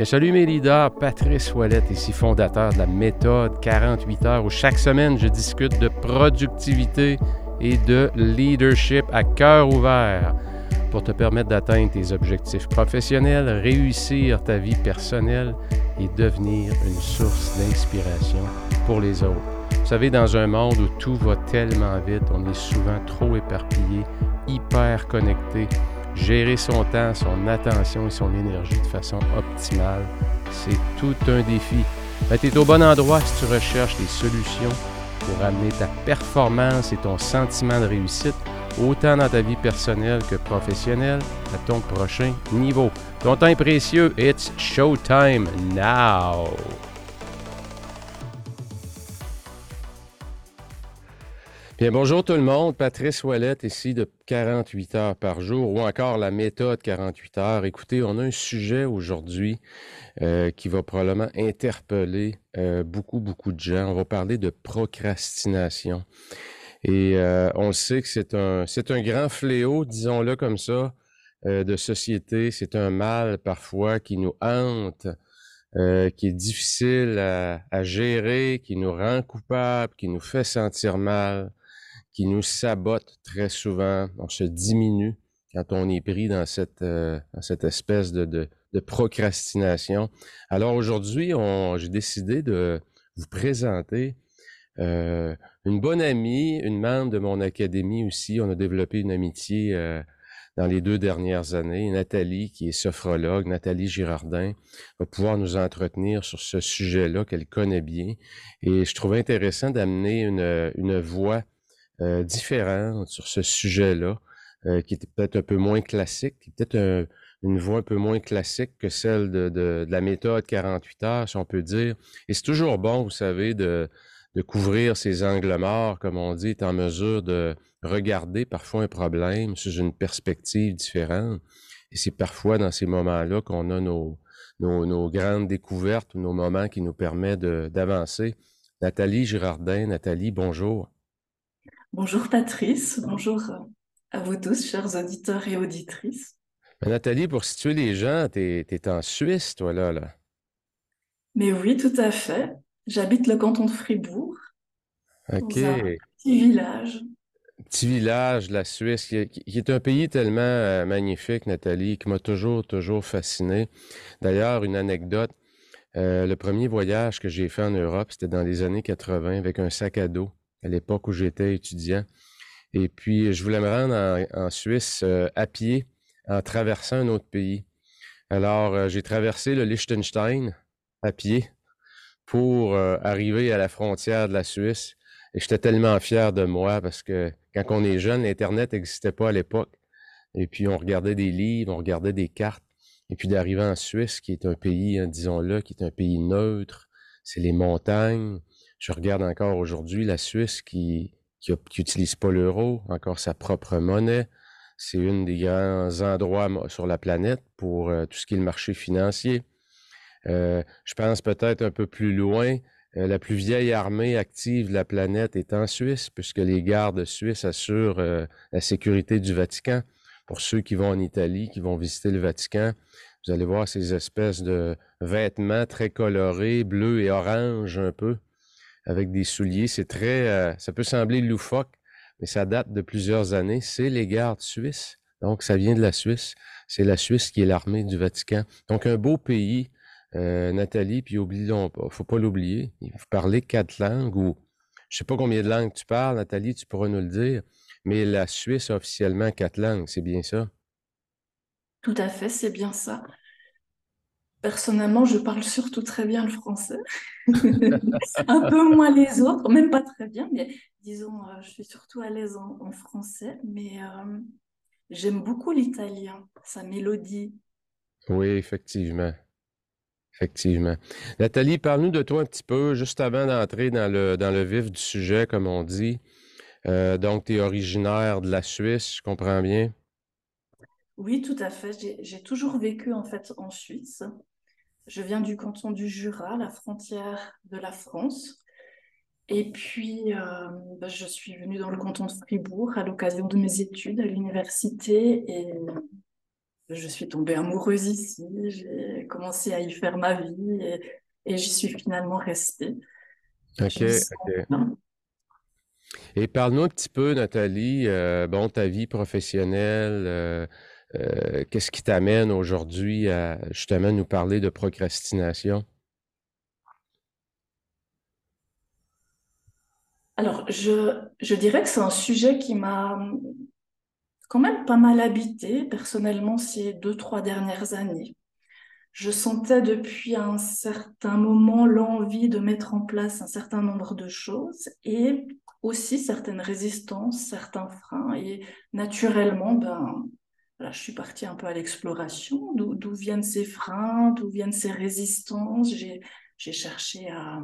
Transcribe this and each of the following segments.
Bien, salut mes leaders, Patrice Ouellette, ici fondateur de la méthode 48 heures où chaque semaine je discute de productivité et de leadership à cœur ouvert pour te permettre d'atteindre tes objectifs professionnels, réussir ta vie personnelle et devenir une source d'inspiration pour les autres. Vous savez, dans un monde où tout va tellement vite, on est souvent trop éparpillé, hyper connecté. Gérer son temps, son attention et son énergie de façon optimale, c'est tout un défi. tu es au bon endroit si tu recherches des solutions pour amener ta performance et ton sentiment de réussite autant dans ta vie personnelle que professionnelle, à ton prochain niveau. Ton temps est précieux. It's showtime now! Bien, bonjour tout le monde. Patrice Ouellette ici de 48 heures par jour ou encore la méthode 48 heures. Écoutez, on a un sujet aujourd'hui euh, qui va probablement interpeller euh, beaucoup, beaucoup de gens. On va parler de procrastination. Et euh, on sait que c'est un, c'est un grand fléau, disons-le comme ça, euh, de société. C'est un mal parfois qui nous hante, euh, qui est difficile à, à, gérer, qui nous rend coupables, qui nous fait sentir mal, qui nous sabote très souvent. On se diminue quand on est pris dans cette, dans cette espèce de, de, procrastination. Alors aujourd'hui, j'ai décidé de vous présenter euh, une bonne amie, une membre de mon académie aussi. On a développé une amitié euh, dans les deux dernières années. Nathalie, qui est sophrologue, Nathalie Girardin, va pouvoir nous entretenir sur ce sujet-là qu'elle connaît bien. Et je trouvais intéressant d'amener une, une voix euh, différente sur ce sujet-là, qui était peut-être un peu moins classique, qui peut-être une voix un peu moins classique que celle de, la méthode 48 heures, si on peut dire. Et c'est toujours bon, vous savez, de, couvrir ces angles morts, comme on dit, est en mesure de regarder parfois un problème sous une perspective différente. Et c'est parfois dans ces moments-là qu'on a nos, grandes découvertes ou nos moments qui nous permettent d'avancer. Nathalie Girardin, Nathalie, bonjour. Bonjour Patrice, bonjour à vous tous, chers auditeurs et auditrices. Nathalie, pour situer les gens, tu es, es, en Suisse, toi, là, là. Mais oui, tout à fait. J'habite le canton de Fribourg. OK. Dans un petit village. Petit village, la Suisse, qui est, qui est un pays tellement euh, magnifique, Nathalie, qui m'a toujours, toujours fasciné. D'ailleurs, une anecdote, euh, le premier voyage que j'ai fait en Europe, c'était dans les années 80 avec un sac à dos, à l'époque où j'étais étudiant. Et puis, je voulais me rendre en, Suisse euh, à pied en traversant un autre pays. Alors, euh, j'ai traversé le Liechtenstein à pied pour euh, arriver à la frontière de la Suisse. Et j'étais tellement fier de moi parce que quand on est jeune, l'Internet n'existait pas à l'époque. Et puis on regardait des livres, on regardait des cartes. Et puis d'arriver en Suisse, qui est un pays, hein, disons-le, qui est un pays neutre, c'est les montagnes. Je regarde encore aujourd'hui la Suisse qui qui, utilise pas l'euro, encore sa propre monnaie. C'est une des grands endroits sur la planète pour euh, tout ce qui est le marché financier. Euh, je pense peut-être un peu plus loin, euh, la plus vieille armée active de la planète est en Suisse, puisque les gardes suisses assurent la sécurité du Vatican. Pour ceux qui vont en Italie, qui vont visiter le Vatican, vous allez voir ces espèces de vêtements très colorés, bleus et orange un peu, avec des souliers. C'est très, ça peut sembler loufoque, mais ça date de plusieurs années. C'est les gardes suisses. Donc, ça vient de la Suisse. C'est la Suisse qui est l'armée du Vatican. Donc, un beau pays euh, Nathalie, puis oublions pas, faut pas l'oublier. Il faut parler quatre langues ou je sais pas combien de langues tu parles, Nathalie, tu pourras nous le dire, mais la Suisse officiellement quatre langues, c'est bien ça? Tout à fait, c'est bien ça. Personnellement, je parle surtout très bien le français. Un peu moins les autres, même pas très bien, mais disons, euh, je suis surtout à l'aise en, en, français, mais euh, j'aime beaucoup l'italien, sa mélodie. Oui, effectivement. Effectivement. Nathalie, parle-nous de toi un petit peu, juste avant d'entrer dans le, dans le vif du sujet, comme on dit. Euh, donc, tu es originaire de la Suisse, je comprends bien? Oui, tout à fait. J'ai toujours vécu en fait en Suisse. Je viens du canton du Jura, la frontière de la France. Et puis, euh, bah, je suis venue dans le canton de Fribourg à l'occasion de mes études à l'université et je suis tombée amoureuse ici, j'ai commencé à y faire ma vie et, et j'y suis finalement restée. OK, OK. Et parle-nous un petit peu, Nathalie, euh, bon, ta vie professionnelle, euh, euh, qu'est-ce qui t'amène aujourd'hui à justement nous parler de procrastination? Alors, je, je dirais que c'est un sujet qui m'a quand même pas mal habité personnellement ces deux, trois dernières années. Je sentais depuis un certain moment l'envie de mettre en place un certain nombre de choses et aussi certaines résistances, certains freins. Et naturellement, ben, je suis partie un peu à l'exploration. D'où viennent ces freins, d'où viennent ces résistances? J'ai cherché à,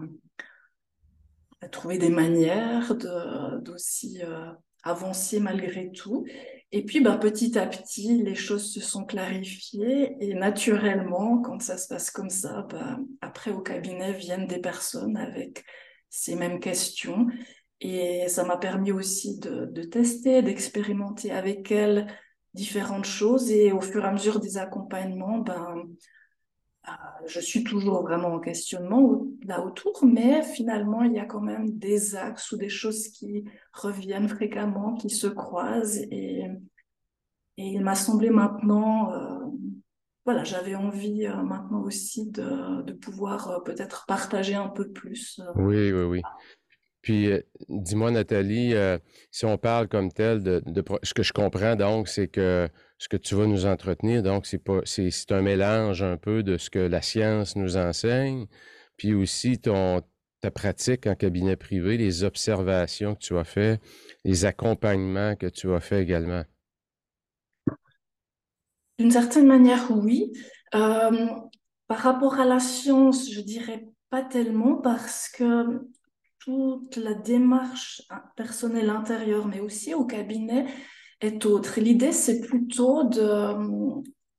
trouver des manières d'aussi euh, avancer malgré tout. Et puis, bah, petit à petit, les choses se sont clarifiées et naturellement, quand ça se passe comme ça, bah, après au cabinet viennent des personnes avec ces mêmes questions. Et ça m'a permis aussi de, de tester, d'expérimenter avec elles différentes choses. Et au fur et à mesure des accompagnements, ben, euh, je suis toujours vraiment en questionnement là autour, mais finalement, il y a quand même des axes ou des choses qui reviennent fréquemment, qui se croisent. Et, et il m'a semblé maintenant, euh, voilà, j'avais envie euh, maintenant aussi de, de pouvoir peut-être partager un peu plus. oui, oui, oui. Puis, dis-moi, Nathalie, si on parle comme tel de, ce que je comprends, donc, c'est que ce que tu vas nous entretenir. Donc, c'est un mélange un peu de ce que la science nous enseigne, puis aussi ton, ta pratique en cabinet privé, les observations que tu as fait, les accompagnements que tu as fait également. D'une certaine manière, oui. Euh, par rapport à la science, je dirais pas tellement parce que toute la démarche personnelle intérieure, mais aussi au cabinet, est autre. L'idée, c'est plutôt de,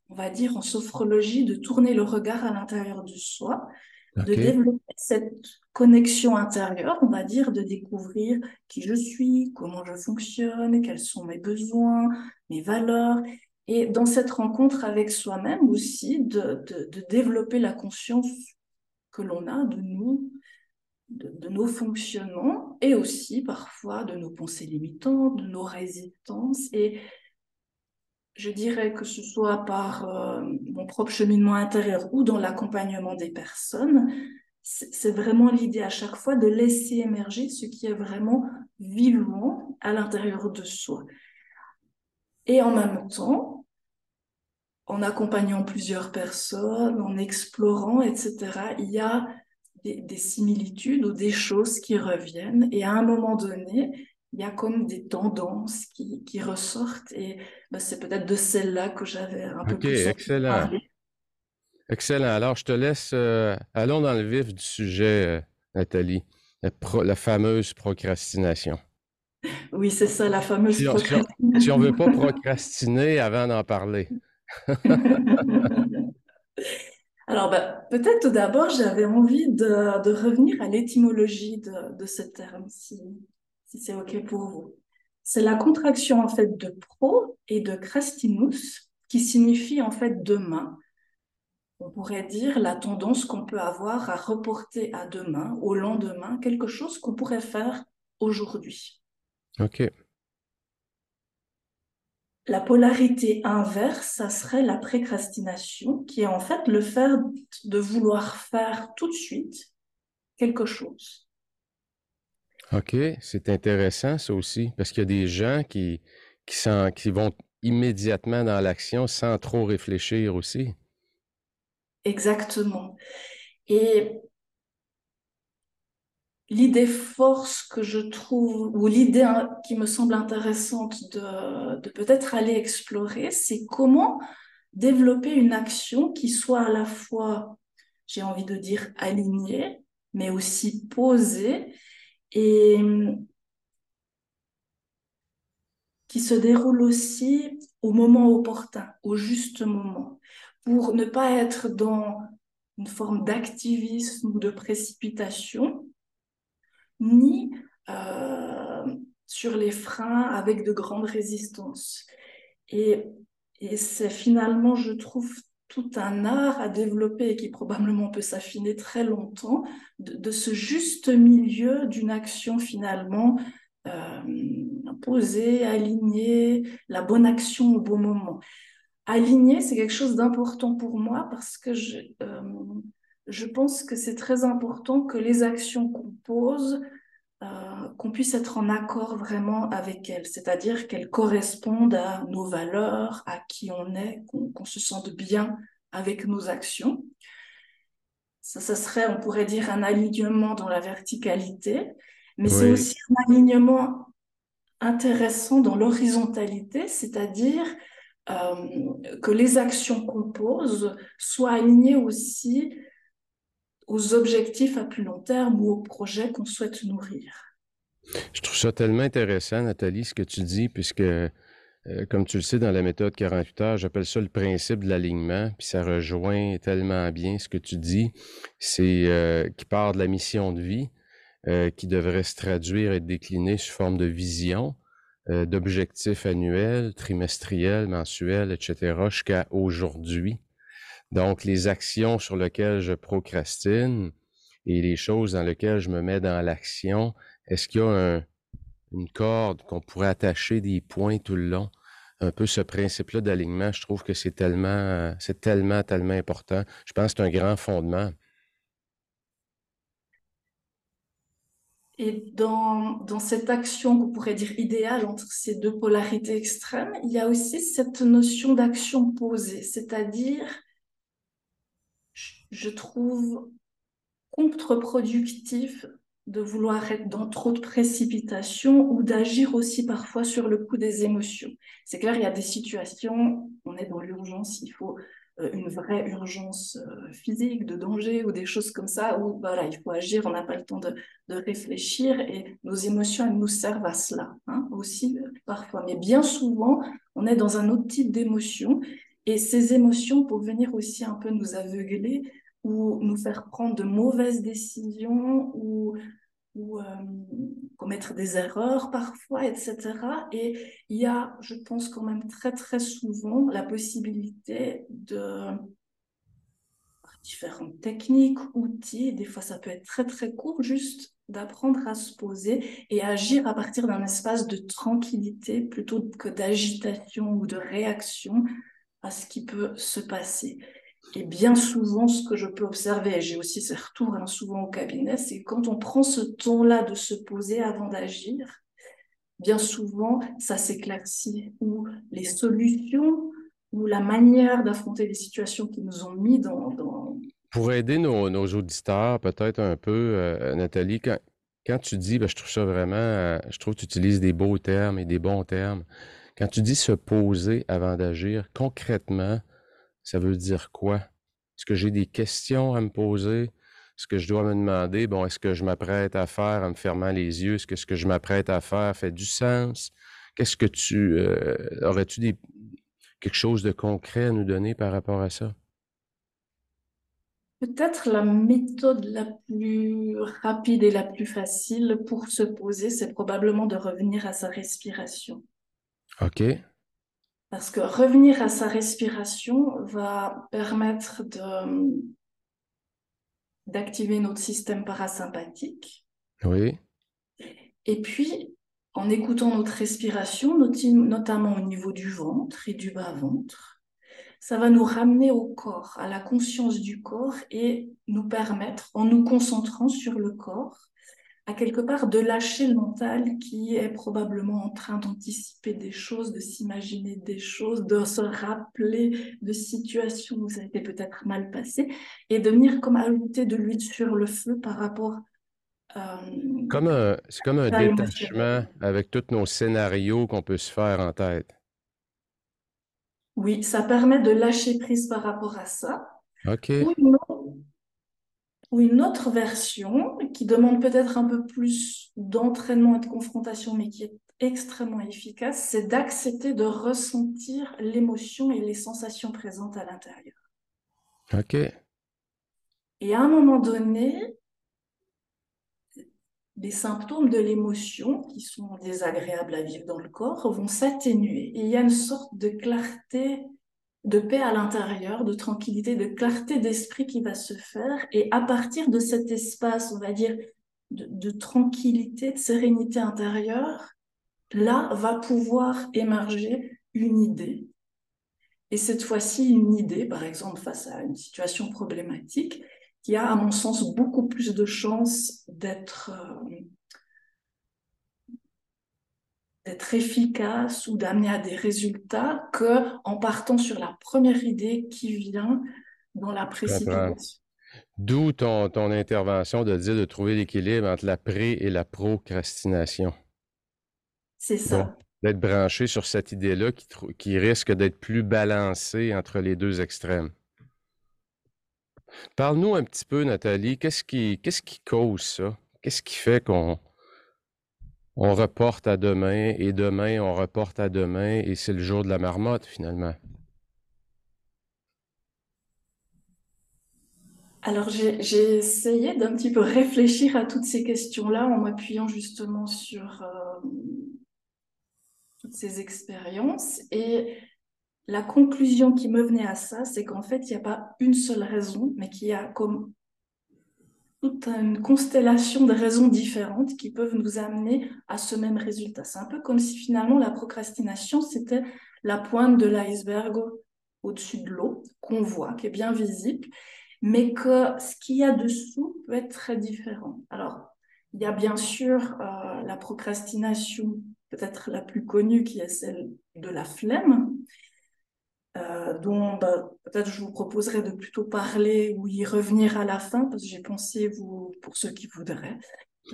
on va dire en sophrologie, de tourner le regard à l'intérieur de soi, de développer cette connexion intérieure, on va dire, de découvrir qui je suis, comment je fonctionne, quels sont mes besoins, mes valeurs. Et dans cette rencontre avec soi-même aussi, de, de, de développer la conscience que l'on a de nous, de, nos fonctionnements et aussi parfois de nos pensées limitantes, de nos résistances. Et je dirais que ce soit par euh, mon propre cheminement intérieur ou dans l'accompagnement des personnes, c'est vraiment l'idée à chaque fois de laisser émerger ce qui est vraiment vivant à l'intérieur de soi. Et en même temps, en accompagnant plusieurs personnes, en explorant, etc., il y a des, similitudes ou des choses qui reviennent. Et à un moment donné, il y a comme des tendances qui, qui ressortent. Et ben, c'est peut-être de celles-là que j'avais un peu plus excellent. Excellent. Alors, je te laisse. Euh, allons dans le vif du sujet, euh, Nathalie. La, fameuse procrastination. Oui, c'est ça, la fameuse procrastination. si on ne veut pas procrastiner avant d'en parler. Alors, bah, peut-être d'abord, j'avais envie de, revenir à l'étymologie de, ce terme, si, c'est OK pour vous. C'est la contraction en fait de pro et de crastinus, qui signifie en fait demain. On pourrait dire la tendance qu'on peut avoir à reporter à demain, au lendemain, quelque chose qu'on pourrait faire aujourd'hui. OK. La polarité inverse, ça serait la précrastination, qui est en fait le fait de vouloir faire tout de suite quelque chose. OK, c'est intéressant ça aussi, parce qu'il y a des gens qui, qui, qui vont immédiatement dans l'action sans trop réfléchir aussi. Exactement. Et l'idée force que je trouve, ou l'idée hein, qui me semble intéressante de, de peut-être aller explorer, c'est comment développer une action qui soit à la fois, j'ai envie de dire, alignée, mais aussi posée et qui se déroule aussi au moment opportun, au juste moment, pour ne pas être dans une forme d'activisme ou de précipitation, ni euh, sur les freins avec de grandes résistances. Et, Et c'est finalement, je trouve, tout un art à développer et qui probablement peut s'affiner très longtemps, de, ce juste milieu d'une action finalement euh, posée, alignée, la bonne action au bon moment. Aligner, c'est quelque chose d'important pour moi parce que je, euh, je pense que c'est très important que les actions qu'on pose, euh, qu'on puisse être en accord vraiment avec elles, c'est-à-dire qu'elles correspondent à nos valeurs, à qui on est, qu'on se sente bien avec nos actions. Ça, ça serait, on pourrait dire, un alignement dans la verticalité, mais c'est aussi un alignement intéressant dans l'horizontalité, c'est-à-dire euh, que les actions qu'on pose soient alignées aussi aux objectifs à plus long terme ou aux projets qu'on souhaite nourrir. Je trouve ça tellement intéressant, Nathalie, ce que tu dis, puisque, euh, comme tu le sais, dans la méthode 48 heures, j'appelle ça le principe de l'alignement, puis ça rejoint tellement bien ce que tu dis. C'est euh, qui part de la mission de vie, euh, qui devrait se traduire et être déclinée sous forme de vision, d'objectifs annuels, trimestriels, mensuels, etc., jusqu'à aujourd'hui. Donc, les actions sur lesquelles je procrastine et les choses dans lesquelles je me mets dans l'action, est-ce qu'il y a une corde qu'on pourrait attacher des points tout le long? Un peu ce principe-là d'alignement, je trouve que c'est tellement, c'est tellement, tellement important. Je pense que c'est un grand fondement. Et dans, dans cette action qu'on pourrait dire idéale entre ces deux polarités extrêmes, il y a aussi cette notion d'action posée, c'est-à-dire je trouve contre-productif de vouloir être dans trop de précipitation ou d'agir aussi parfois sur le coup des émotions. C'est clair, il y a des situations, on est dans l'urgence, il faut euh, une vraie urgence euh, physique, de danger ou des choses comme ça, où voilà, il faut agir, on n'a pas le temps de, réfléchir et nos émotions, elles nous servent à cela hein, aussi euh, parfois. Mais bien souvent, on est dans un autre type d'émotion et ces émotions peuvent venir aussi un peu nous aveugler ou nous faire prendre de mauvaises décisions ou, ou euh, commettre des erreurs parfois, etc. Et il y a, je pense quand même très très souvent la possibilité de différentes techniques, outils, des fois ça peut être très très court, juste d'apprendre à se poser et agir à partir d'un espace de tranquillité plutôt que d'agitation ou de réaction à ce qui peut se passer. Et bien souvent, ce que je peux observer, et j'ai aussi ces retours hein, souvent au cabinet, c'est quand on prend ce temps-là de se poser avant d'agir, bien souvent, ça s'éclaircit, ou les solutions, ou la manière d'affronter les situations qui nous ont mis dans... Pour aider nos, auditeurs, peut-être un peu, euh, Nathalie, quand, tu dis, ben, je trouve ça vraiment, euh, je trouve que tu utilises des beaux termes et des bons termes. Quand tu dis se poser avant d'agir, concrètement, ça veut dire quoi? Est-ce que j'ai des questions à me poser? Est-ce que je dois me demander, bon, est-ce que je m'apprête à faire en me fermant les yeux? Est-ce que ce que je m'apprête à faire fait du sens? Qu'est-ce que tu... Euh, aurais-tu quelque chose de concret à nous donner par rapport à ça? Peut-être la méthode la plus rapide et la plus facile pour se poser, c'est probablement de revenir à sa respiration. OK. Parce que revenir à sa respiration va permettre de, d'activer notre système parasympathique. Oui. Et puis, en écoutant notre respiration, notamment au niveau du ventre et du bas-ventre, ça va nous ramener au corps, à la conscience du corps et nous permettre, en nous concentrant sur le corps, à quelque part de lâcher le mental qui est probablement en train d'anticiper des choses, de s'imaginer des choses, de se rappeler de situations où ça a été peut-être mal passé et de venir comme ajouter de l'huile sur le feu par rapport euh, comme c'est comme un détachement avec tous nos scénarios qu'on peut se faire en tête. Oui, ça permet de lâcher prise par rapport à ça. OK ou une autre version qui demande peut-être un peu plus d'entraînement et de confrontation, mais qui est extrêmement efficace, c'est d'accepter de ressentir l'émotion et les sensations présentes à l'intérieur. OK. Et à un moment donné, les symptômes de l'émotion qui sont désagréables à vivre dans le corps vont s'atténuer. Et il y a une sorte de clarté, de paix à l'intérieur, de tranquillité, de clarté d'esprit qui va se faire. Et à partir de cet espace, on va dire, de, tranquillité, de sérénité intérieure, là va pouvoir émerger une idée. Et cette fois-ci, une idée, par exemple, face à une situation problématique, qui a, à mon sens, beaucoup plus de chances d'être euh, d'être efficace ou d'amener à des résultats que en partant sur la première idée qui vient dans la précipitation. D'où ton, ton, intervention de dire de trouver l'équilibre entre la pré et la procrastination. C'est ça. D'être branché sur cette idée-là qui, qui risque d'être plus balancée entre les deux extrêmes. Parle-nous un petit peu, Nathalie, qu'est-ce qui, qu'est-ce qui cause ça? Qu'est-ce qui fait qu'on on reporte à demain et demain on reporte à demain et c'est le jour de la marmotte finalement? Alors j'ai essayé d'un petit peu réfléchir à toutes ces questions-là en m'appuyant justement sur euh, toutes ces expériences et la conclusion qui me venait à ça, c'est qu'en fait, il n'y a pas une seule raison, mais qu'il y a comme toute une constellation de raisons différentes qui peuvent nous amener à ce même résultat. C'est un peu comme si finalement la procrastination, c'était la pointe de l'iceberg au-dessus de l'eau, qu'on voit, qui est bien visible, mais que ce qu'il y a dessous peut être très différent. Alors, il y a bien sûr euh, la procrastination, peut-être la plus connue, qui est celle de la flemme, euh, dont bah, peut-être je vous proposerai de plutôt parler ou y revenir à la fin, parce que j'ai pensé, vous, pour ceux qui voudraient.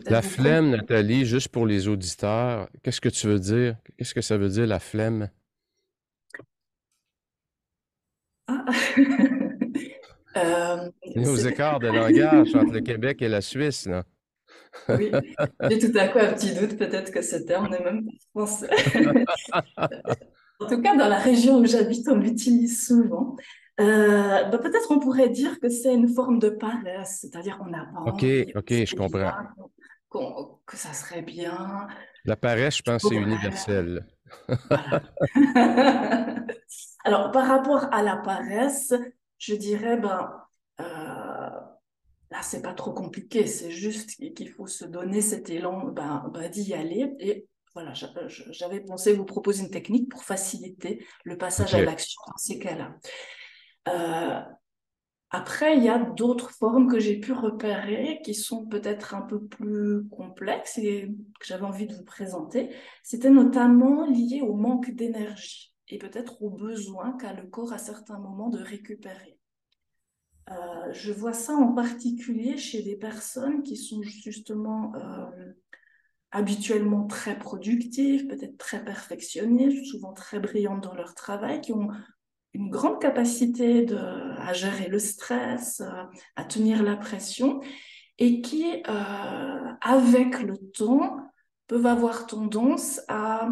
La flemme, Nathalie, juste pour les auditeurs, qu'est-ce que tu veux dire? Qu'est-ce que ça veut dire, la flemme? Ah. euh, aux écarts de langage entre le Québec et la Suisse, là. oui, j'ai tout à coup un petit doute, peut-être que ce terme n'est même pas français. En tout cas, dans la région où j'habite, on l'utilise souvent. Euh, bah, peut-être on pourrait dire que c'est une forme de paresse, c'est-à-dire on a pas Ok, ok, je comprends. que ça serait bien. La paresse, je pense, c'est universel. Alors, par rapport à la paresse, je dirais, ben, euh, là, c'est pas trop compliqué, c'est juste qu'il faut se donner cet élan ben, ben, d'y aller. Et voilà, euh, j'avais pensé vous proposer une technique pour faciliter le passage à l'action dans ces cas-là. Euh, après, il y a d'autres formes que j'ai pu repérer qui sont peut-être un peu plus complexes et que j'avais envie de vous présenter. C'était notamment lié au manque d'énergie et peut-être au besoin qu'a le corps à certains moments de récupérer. Euh, je vois ça en particulier chez des personnes qui sont justement habituellement très productives, peut-être très perfectionnistes, souvent très brillantes dans leur travail, qui ont une grande capacité de, à gérer le stress, euh, à tenir la pression, et qui, euh, avec le temps, peuvent avoir tendance à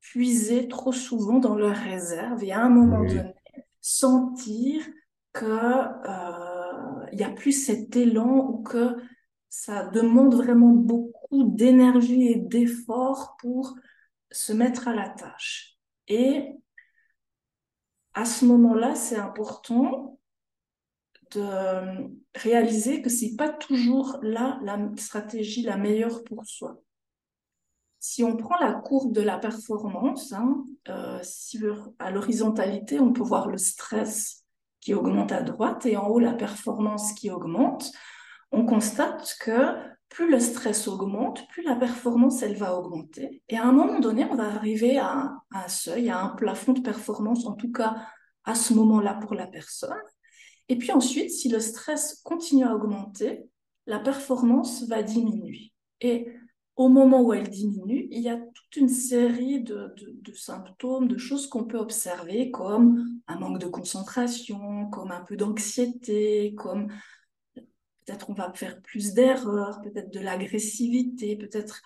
puiser trop souvent dans leurs réserves et à un moment donné sentir que euh, n'y a plus cet élan ou que ça demande vraiment beaucoup d'énergie et d'effort pour se mettre à la tâche. Et à ce moment-là, c'est important de réaliser que c'est pas toujours là la stratégie la meilleure pour soi. Si on prend la courbe de la performance, hein, euh, à l'horizontalité, on peut voir le stress qui augmente à droite et en haut la performance qui augmente on constate que plus le stress augmente, plus la performance, elle va augmenter. Et à un moment donné, on va arriver à un, seuil, à un plafond de performance, en tout cas à ce moment-là pour la personne. Et puis ensuite, si le stress continue à augmenter, la performance va diminuer. Et au moment où elle diminue, il y a toute une série de, de symptômes, de choses qu'on peut observer, comme un manque de concentration, comme un peu d'anxiété, comme peut-être on va faire plus d'erreurs, peut-être de l'agressivité, peut-être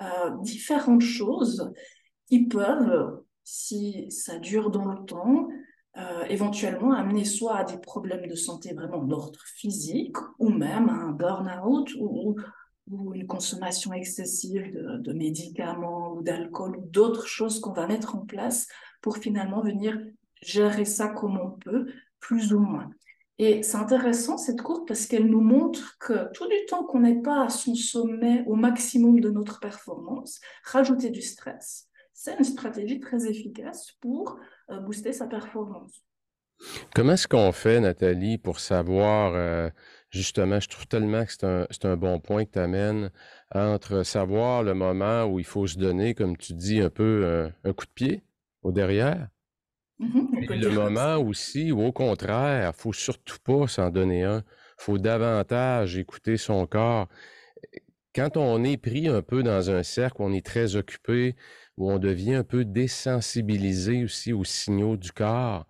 euh, différentes choses qui peuvent, si ça dure dans le temps, euh, éventuellement amener soit à des problèmes de santé vraiment d'ordre physique ou même à un burn-out ou, ou une consommation excessive de, médicaments ou d'alcool ou d'autres choses qu'on va mettre en place pour finalement venir gérer ça comme on peut, plus ou moins. Et c'est intéressant cette courbe parce qu'elle nous montre que tout du temps qu'on n'est pas à son sommet, au maximum de notre performance, rajouter du stress, c'est une stratégie très efficace pour euh, booster sa performance. Comment est-ce qu'on fait, Nathalie, pour savoir, euh, justement, je trouve tellement que c'est un, bon point que tu amènes, entre savoir le moment où il faut se donner, comme tu dis, un peu euh, un coup de pied au derrière, mm-hmm, le moment aussi où, au contraire, il faut surtout pas s'en donner un. Il faut davantage écouter son corps. Quand on est pris un peu dans un cercle on est très occupé, où on devient un peu désensibilisé aussi aux signaux du corps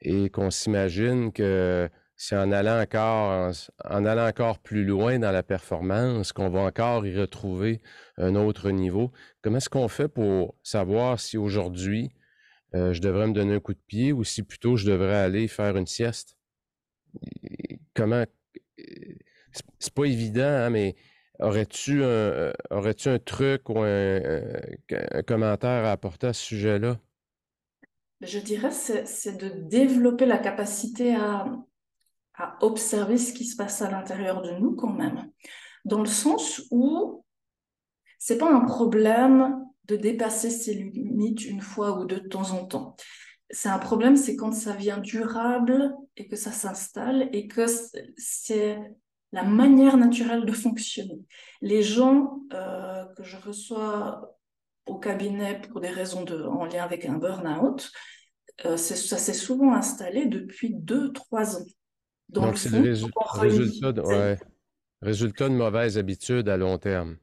et qu'on s'imagine que c'est en allant encore en, allant encore plus loin dans la performance qu'on va encore y retrouver un autre niveau. Comment est-ce qu'on fait pour savoir si aujourd'hui euh, je devrais me donner un coup de pied ou si plutôt je devrais aller faire une sieste? Comment c'est pas évident, hein, mais Aurais-tu un, euh, aurais-tu un truc ou un, commentaire à apporter à ce sujet-là? Je dirais c'est, de développer la capacité à, à observer ce qui se passe à l'intérieur de nous quand même. Dans le sens où c'est pas un problème de dépasser ses une fois ou de temps en temps. C'est un problème, c'est quand ça vient durable et que ça s'installe et que c'est la manière naturelle de fonctionner. Les gens euh, que je reçois au cabinet pour des raisons de, en lien avec un burn-out, euh, ça s'est souvent installé depuis deux, trois ans. Donc, c'est le résultat, de, ouais, résultat de mauvaises habitudes à long terme.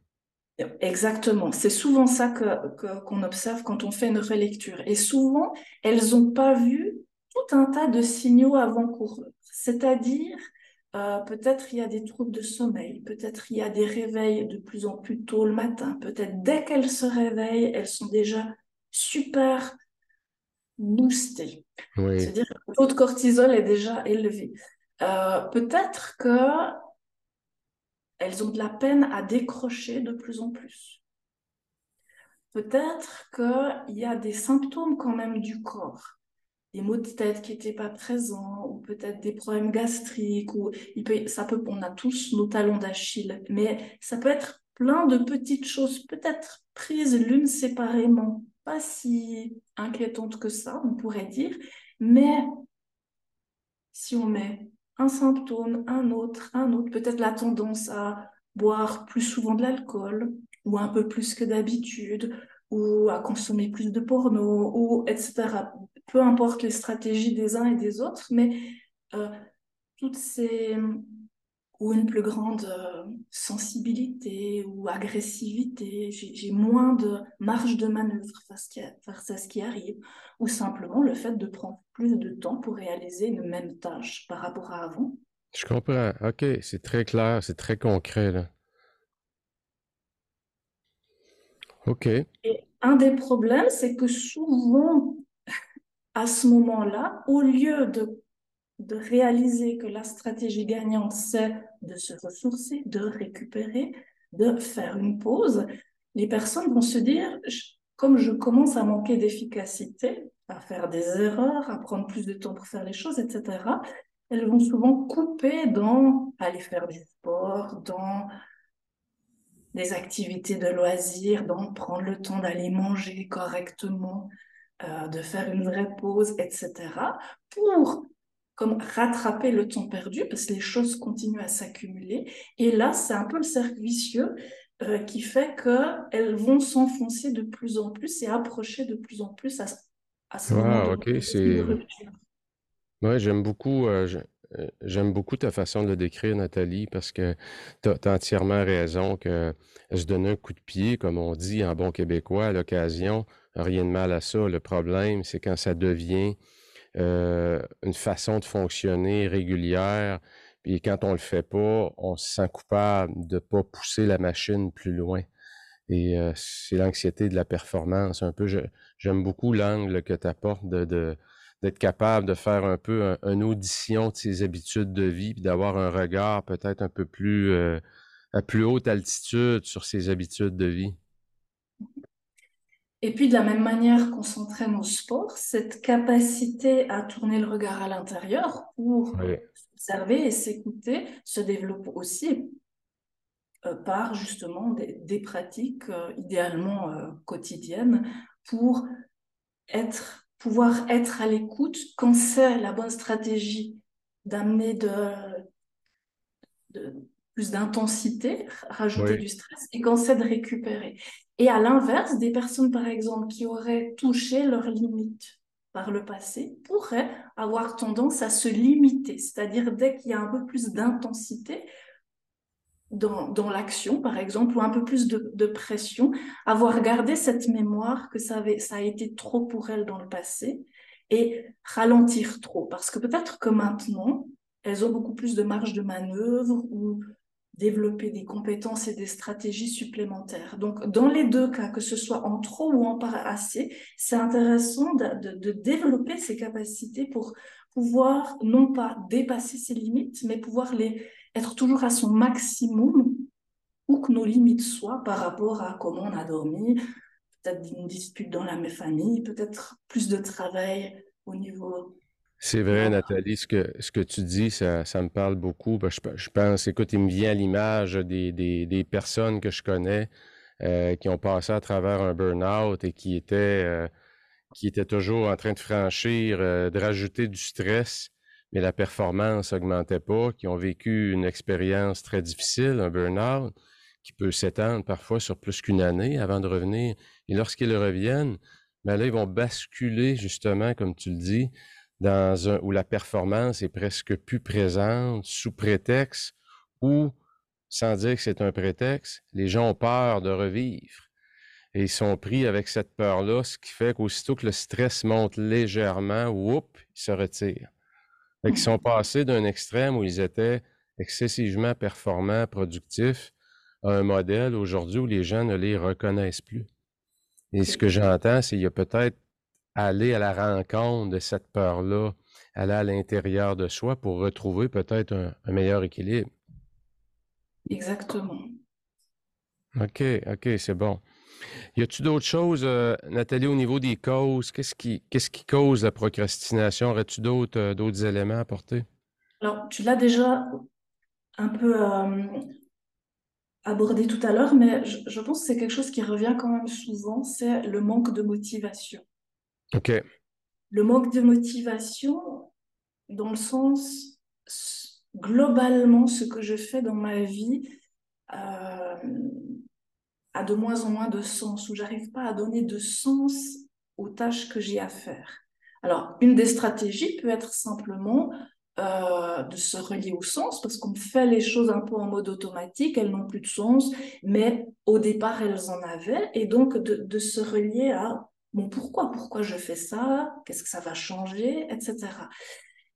Exactement. C'est souvent ça que, qu'on observe quand on fait une relecture. Et souvent, elles n'ont pas vu tout un tas de signaux avant-coureurs. C'est-à-dire euh, peut-être il y a des troubles de sommeil, peut-être il y a des réveils de plus en plus tôt le matin, peut-être dès qu'elles se réveillent, elles sont déjà super boostées. C'est-à-dire que le taux de cortisol est déjà élevé. Euh, peut-être que elles ont de la peine à décrocher de plus en plus. Peut-être qu'il y a des symptômes quand même du corps des maux de tête qui n'étaient pas présents, ou peut-être des problèmes gastriques, ou ça peut, on a tous nos talons d'Achille, mais ça peut être plein de petites choses, peut-être prises l'une séparément, pas si inquiétantes que ça, on pourrait dire, mais si on met un symptôme, un autre, un autre, peut-être la tendance à boire plus souvent de l'alcool, ou un peu plus que d'habitude, ou à consommer plus de porno, ou etc peu importe les stratégies des uns et des autres, mais euh, toutes ces ou une plus grande euh, sensibilité ou agressivité, j'ai moins de marge de manœuvre face, à ce qui arrive, ou simplement le fait de prendre plus de temps pour réaliser une même tâche par rapport à avant. Je comprends. OK, c'est très clair, c'est très concret. Là. OK. Et un des problèmes, c'est que souvent, à ce moment-là, au lieu de, de réaliser que la stratégie gagnante, c'est de se ressourcer, de récupérer, de faire une pause, les personnes vont se dire, comme je commence à manquer d'efficacité, à faire des erreurs, à prendre plus de temps pour faire les choses, etc., elles vont souvent couper dans aller faire du sport, dans des activités de loisirs, dans prendre le temps d'aller manger correctement, euh, de faire une vraie pause, etc., pour comme rattraper le temps perdu, parce que les choses continuent à s'accumuler. Et là, c'est un peu le cercle vicieux euh, qui fait qu'elles vont s'enfoncer de plus en plus et approcher de plus en plus à, à ce moment ok, c'est... Ouais, j'aime beaucoup, euh, j'aime beaucoup ta façon de le décrire, Nathalie, parce que tu as, entièrement raison que se donner un coup de pied, comme on dit en bon québécois, à l'occasion, Rien de mal à ça. Le problème, c'est quand ça devient euh, une façon de fonctionner régulière, puis quand on le fait pas, on se sent coupable de pas pousser la machine plus loin. Et euh, c'est l'anxiété de la performance. Un peu, j'aime beaucoup l'angle que tu apportes de, d'être capable de faire un peu une audition de ses habitudes de vie, puis d'avoir un regard peut-être un peu plus euh, à plus haute altitude sur ses habitudes de vie. Et puis de la même manière qu'on s'entraîne au sport, cette capacité à tourner le regard à l'intérieur pour observer et s'écouter se développe aussi euh, par justement des, pratiques euh, idéalement euh, quotidiennes pour être, pouvoir être à l'écoute quand c'est la bonne stratégie d'amener de, de plus d'intensité, rajouter du stress, et quand c'est de récupérer. Et à l'inverse, des personnes, par exemple, qui auraient touché leurs limites par le passé, pourraient avoir tendance à se limiter, c'est-à-dire dès qu'il y a un peu plus d'intensité dans, l'action, par exemple, ou un peu plus de, pression, avoir gardé cette mémoire que ça, ça a été trop pour elles dans le passé, et ralentir trop, parce que peut-être que maintenant, elles ont beaucoup plus de marge de manœuvre ou développer des compétences et des stratégies supplémentaires. Donc, dans les deux cas, que ce soit en trop ou en pas assez, c'est intéressant de, développer ces capacités pour pouvoir non pas dépasser ses limites, mais pouvoir les être toujours à son maximum, où que nos limites soient par rapport à comment on a dormi, peut-être une dispute dans la même famille, peut-être plus de travail au niveau c'est vrai, Nathalie, ce que, ce que tu dis, ça, ça me parle beaucoup. Ben, je, je, pense, écoute, il me vient à l'image des, des, des, personnes que je connais euh, qui ont passé à travers un burn-out et qui étaient, euh, qui étaient toujours en train de franchir, euh, de rajouter du stress, mais la performance augmentait pas, qui ont vécu une expérience très difficile, un burn-out, qui peut s'étendre parfois sur plus qu'une année avant de revenir. Et lorsqu'ils reviennent, ben là, ils vont basculer, justement, comme tu le dis, dans un, où la performance est presque plus présente sous prétexte ou, sans dire que c'est un prétexte, les gens ont peur de revivre. Et ils sont pris avec cette peur-là, ce qui fait qu'aussitôt que le stress monte légèrement, whoop, ils se retirent. ils sont passés d'un extrême où ils étaient excessivement performants, productifs, à un modèle aujourd'hui où les gens ne les reconnaissent plus. Et ce que j'entends, c'est qu'il y a peut-être aller à la rencontre de cette peur-là, aller à l'intérieur de soi pour retrouver peut-être un, meilleur équilibre. Exactement. OK, OK, c'est bon. Y a-t-il d'autres choses, euh, Nathalie, au niveau des causes? Qu'est-ce qui, qu'est-ce qui cause la procrastination? Aurais-tu d'autres, euh, d'autres éléments à apporter? Alors, tu l'as déjà un peu euh, abordé tout à l'heure, mais je, je pense que c'est quelque chose qui revient quand même souvent, c'est le manque de motivation. Le manque de motivation, dans le sens, globalement, ce que je fais dans ma vie euh, a de moins en moins de sens, ou j'arrive pas à donner de sens aux tâches que j'ai à faire. Alors, une des stratégies peut être simplement euh, de se relier au sens, parce qu'on fait les choses un peu en mode automatique, elles n'ont plus de sens, mais au départ, elles en avaient, et donc de se relier à bon, pourquoi, pourquoi je fais ça, qu'est-ce que ça va changer, etc.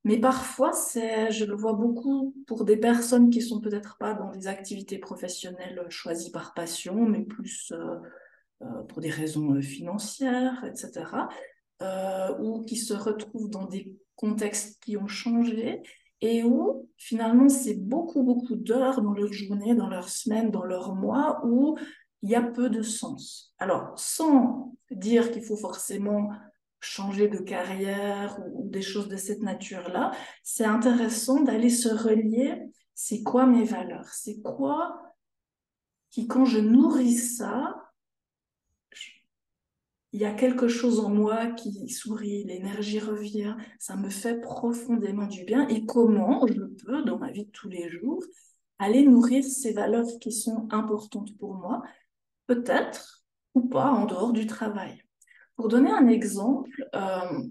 Mais parfois, je le vois beaucoup pour des personnes qui sont peut-être pas dans des activités professionnelles choisies par passion, mais plus euh, euh, pour des raisons euh, financières, etc. ou qui se retrouvent dans des contextes qui ont changé et où finalement c'est beaucoup beaucoup d'heures dans leur journée, dans leur semaine, dans leur mois où il y a peu de sens. Alors, sans dire qu'il faut forcément changer de carrière ou, des choses de cette nature-là, c'est intéressant d'aller se relier, c'est quoi mes valeurs, c'est quoi qui, quand je nourris ça, il y a quelque chose en moi qui sourit, l'énergie revient, ça me fait profondément du bien et comment je peux, dans ma vie de tous les jours, aller nourrir ces valeurs qui sont importantes pour moi peut-être ou pas en dehors du travail. Pour donner un exemple, euh,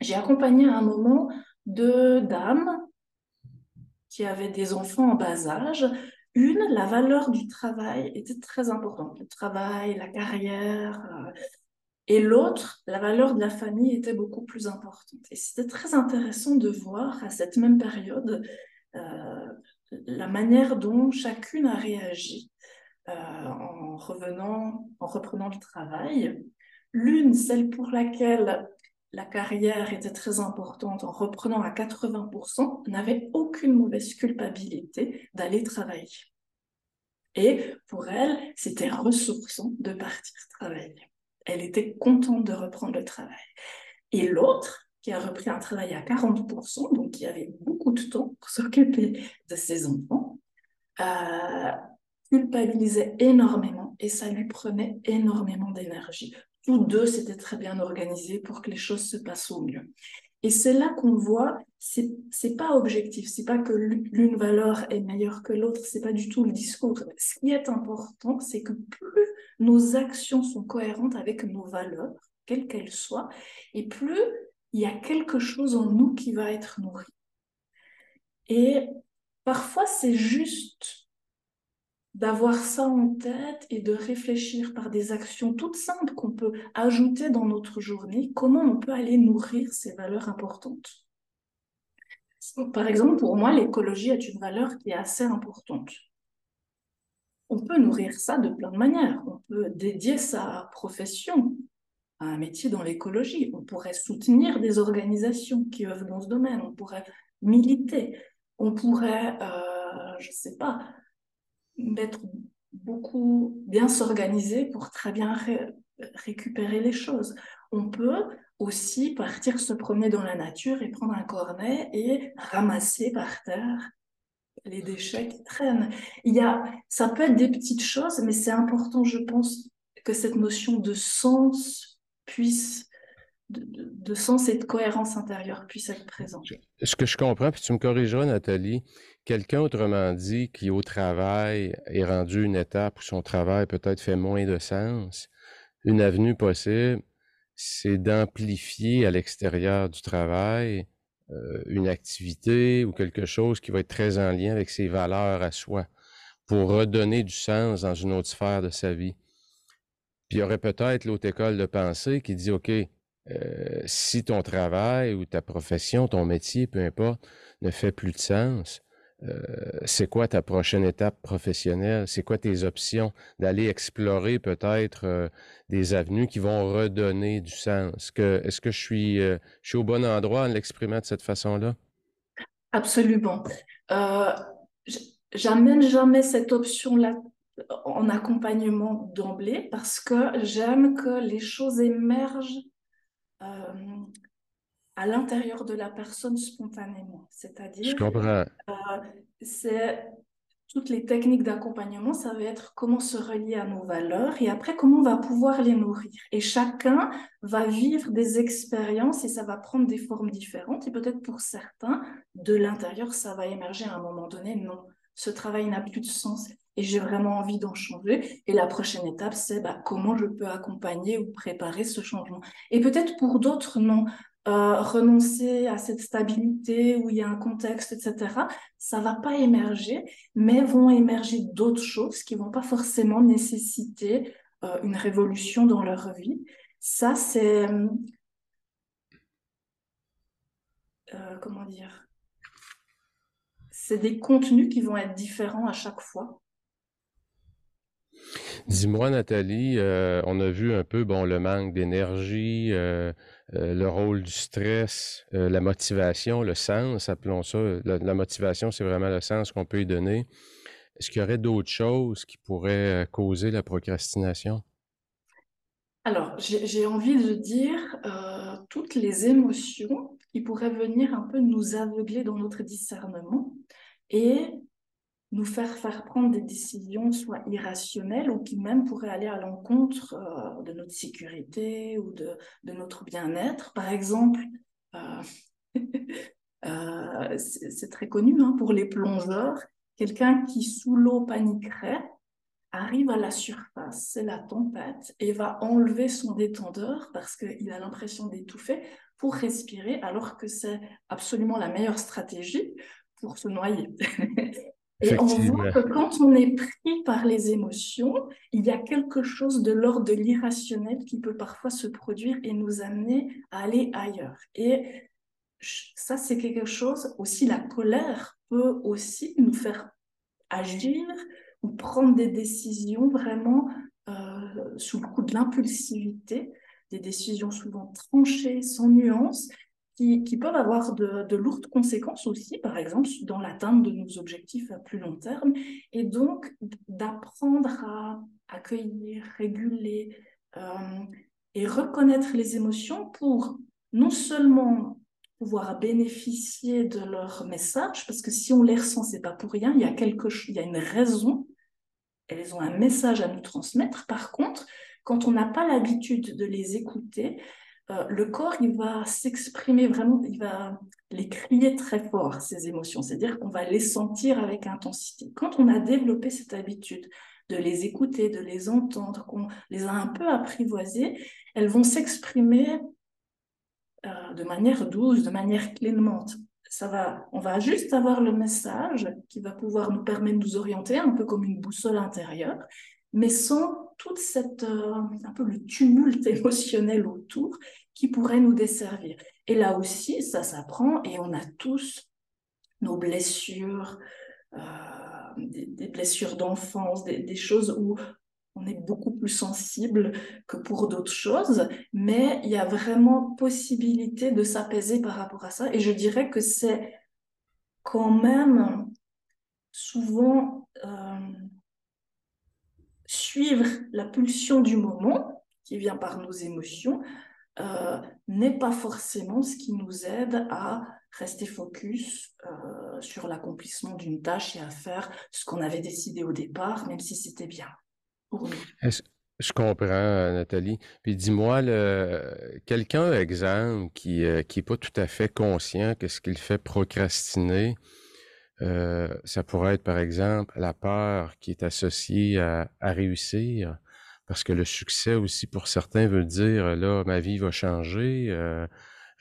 j'ai accompagné à un moment deux dames qui avaient des enfants en bas âge. Une, la valeur du travail était très importante, le travail, la carrière. Euh, et l'autre, la valeur de la famille était beaucoup plus importante. Et c'était très intéressant de voir à cette même période euh, la manière dont chacune a réagi. Euh, en revenant, en reprenant le travail. L'une, celle pour laquelle la carrière était très importante, en reprenant à 80%, n'avait aucune mauvaise culpabilité d'aller travailler. Et pour elle, c'était ressourçant de partir travailler. Elle était contente de reprendre le travail. Et l'autre, qui a repris un travail à 40%, donc qui avait beaucoup de temps pour s'occuper de ses enfants, euh, culpabilisait énormément et ça lui prenait énormément d'énergie. Tous deux s'étaient très bien organisés pour que les choses se passent au mieux. Et c'est là qu'on voit, c'est c'est pas objectif, c'est pas que l'une valeur est meilleure que l'autre, c'est pas du tout le discours. Ce qui est important, c'est que plus nos actions sont cohérentes avec nos valeurs, quelles qu'elles soient, et plus il y a quelque chose en nous qui va être nourri. Et parfois, c'est juste d'avoir ça en tête et de réfléchir par des actions toutes simples qu'on peut ajouter dans notre journée, comment on peut aller nourrir ces valeurs importantes? Par exemple, pour moi, l'écologie est une valeur qui est assez importante. On peut nourrir ça de plein de manières. On peut dédier sa profession à un métier dans l'écologie. On pourrait soutenir des organisations qui œuvrent dans ce domaine. On pourrait militer. On pourrait, euh, je ne sais pas, mettre beaucoup, bien s'organiser pour très bien récupérer les choses. On peut aussi partir se promener dans la nature et prendre un cornet et ramasser par terre les déchets qui traînent. Il y a, ça peut être des petites choses, mais c'est important, je pense, que cette notion de sens puisse de, sens et de cohérence intérieure puisse être présente. Ce que je comprends, puis tu me corrigeras, Nathalie, quelqu'un, autrement dit, qui au travail est rendu une étape où son travail peut-être fait moins de sens, une avenue possible, c'est d'amplifier à l'extérieur du travail euh, une activité ou quelque chose qui va être très en lien avec ses valeurs à soi pour redonner du sens dans une autre sphère de sa vie. Puis il y aurait peut-être l'autre école de pensée qui dit, OK, euh, si ton travail ou ta profession, ton métier, peu importe, ne fait plus de sens, c'est quoi ta prochaine étape professionnelle? C'est quoi tes options d'aller explorer peut-être euh, des avenues qui vont redonner du sens? Est-ce que je suis, je suis au bon endroit en l'exprimant de cette façon-là? Absolument. J'amène jamais cette option-là en accompagnement d'emblée parce que j'aime que les choses émergent euh, à l'intérieur de la personne spontanément. C'est-à-dire, euh, c'est toutes les techniques d'accompagnement, ça va être comment se relier à nos valeurs et après comment on va pouvoir les nourrir. Et chacun va vivre des expériences et ça va prendre des formes différentes. Et peut-être pour certains, de l'intérieur, ça va émerger à un moment donné. Non, ce travail n'a plus de sens et j'ai vraiment envie d'en changer. Et la prochaine étape, c'est bah, comment je peux accompagner ou préparer ce changement. Et peut-être pour d'autres, non. Euh, renoncer à cette stabilité où il y a un contexte, etc., ça va pas émerger, mais vont émerger d'autres choses qui vont pas forcément nécessiter euh, une révolution dans leur vie. Ça, c'est... Euh, comment dire? C'est des contenus qui vont être différents à chaque fois. Dis-moi, Nathalie, on a vu un peu bon le manque d'énergie, euh, euh, le rôle du stress, la motivation, le sens, appelons ça. La, motivation, c'est vraiment le sens qu'on peut y donner. Est-ce qu'il y aurait d'autres choses qui pourraient causer la procrastination? Alors, j'ai envie de dire toutes les émotions qui pourraient venir un peu nous aveugler dans notre discernement et nous faire faire prendre des décisions soit irrationnelles ou qui même pourraient aller à l'encontre euh, de notre sécurité ou de, de notre bien-être. Par exemple, euh, euh, c'est très connu hein, pour les plongeurs, quelqu'un qui sous l'eau paniquerait arrive à la surface, c'est la tempête, et va enlever son détendeur parce qu'il a l'impression d'étouffer pour respirer, alors que c'est absolument la meilleure stratégie pour se noyer. Et on voit que quand on est pris par les émotions, il y a quelque chose de l'ordre de l'irrationnel qui peut parfois se produire et nous amener à aller ailleurs. Et ça, c'est quelque chose, aussi la colère peut aussi nous faire agir ou prendre des décisions vraiment euh, sous le coup de l'impulsivité, des décisions souvent tranchées, sans nuance, qui, peuvent avoir de, de, lourdes conséquences aussi, par exemple, dans l'atteinte de nos objectifs à plus long terme. Et donc, d'apprendre à accueillir, réguler euh, et reconnaître les émotions pour non seulement pouvoir bénéficier de leur message, parce que si on les ressent, c'est pas pour rien, il y a quelque il y a une raison, elles ont un message à nous transmettre. Par contre, quand on n'a pas l'habitude de les écouter, euh, le corps, il va s'exprimer vraiment, il va les crier très fort, ces émotions, c'est-à-dire qu'on va les sentir avec intensité. Quand on a développé cette habitude de les écouter, de les entendre, qu'on les a un peu apprivoisées, elles vont s'exprimer euh, de manière douce, de manière clémente. Ça va, on va juste avoir le message qui va pouvoir nous permettre de nous orienter, un peu comme une boussole intérieure, mais sans toute cette, euh, un peu le tumulte émotionnel autour qui pourrait nous desservir. Et là aussi, ça s'apprend et on a tous nos blessures, euh, des, blessures d'enfance, des, choses où on est beaucoup plus sensible que pour d'autres choses, mais il y a vraiment possibilité de s'apaiser par rapport à ça. Et je dirais que c'est quand même souvent euh, suivre la pulsion du moment qui vient par nos émotions euh, n'est pas forcément ce qui nous aide à rester focus euh, sur l'accomplissement d'une tâche et à faire ce qu'on avait décidé au départ, même si c'était bien pour nous. Je comprends, Nathalie. Puis dis-moi, quelqu'un, exemple, qui n'est euh, qui pas tout à fait conscient que ce qu'il fait procrastiner, euh, ça pourrait être, par exemple, la peur qui est associée à, à, réussir, parce que le succès aussi, pour certains, veut dire, là, ma vie va changer. Euh,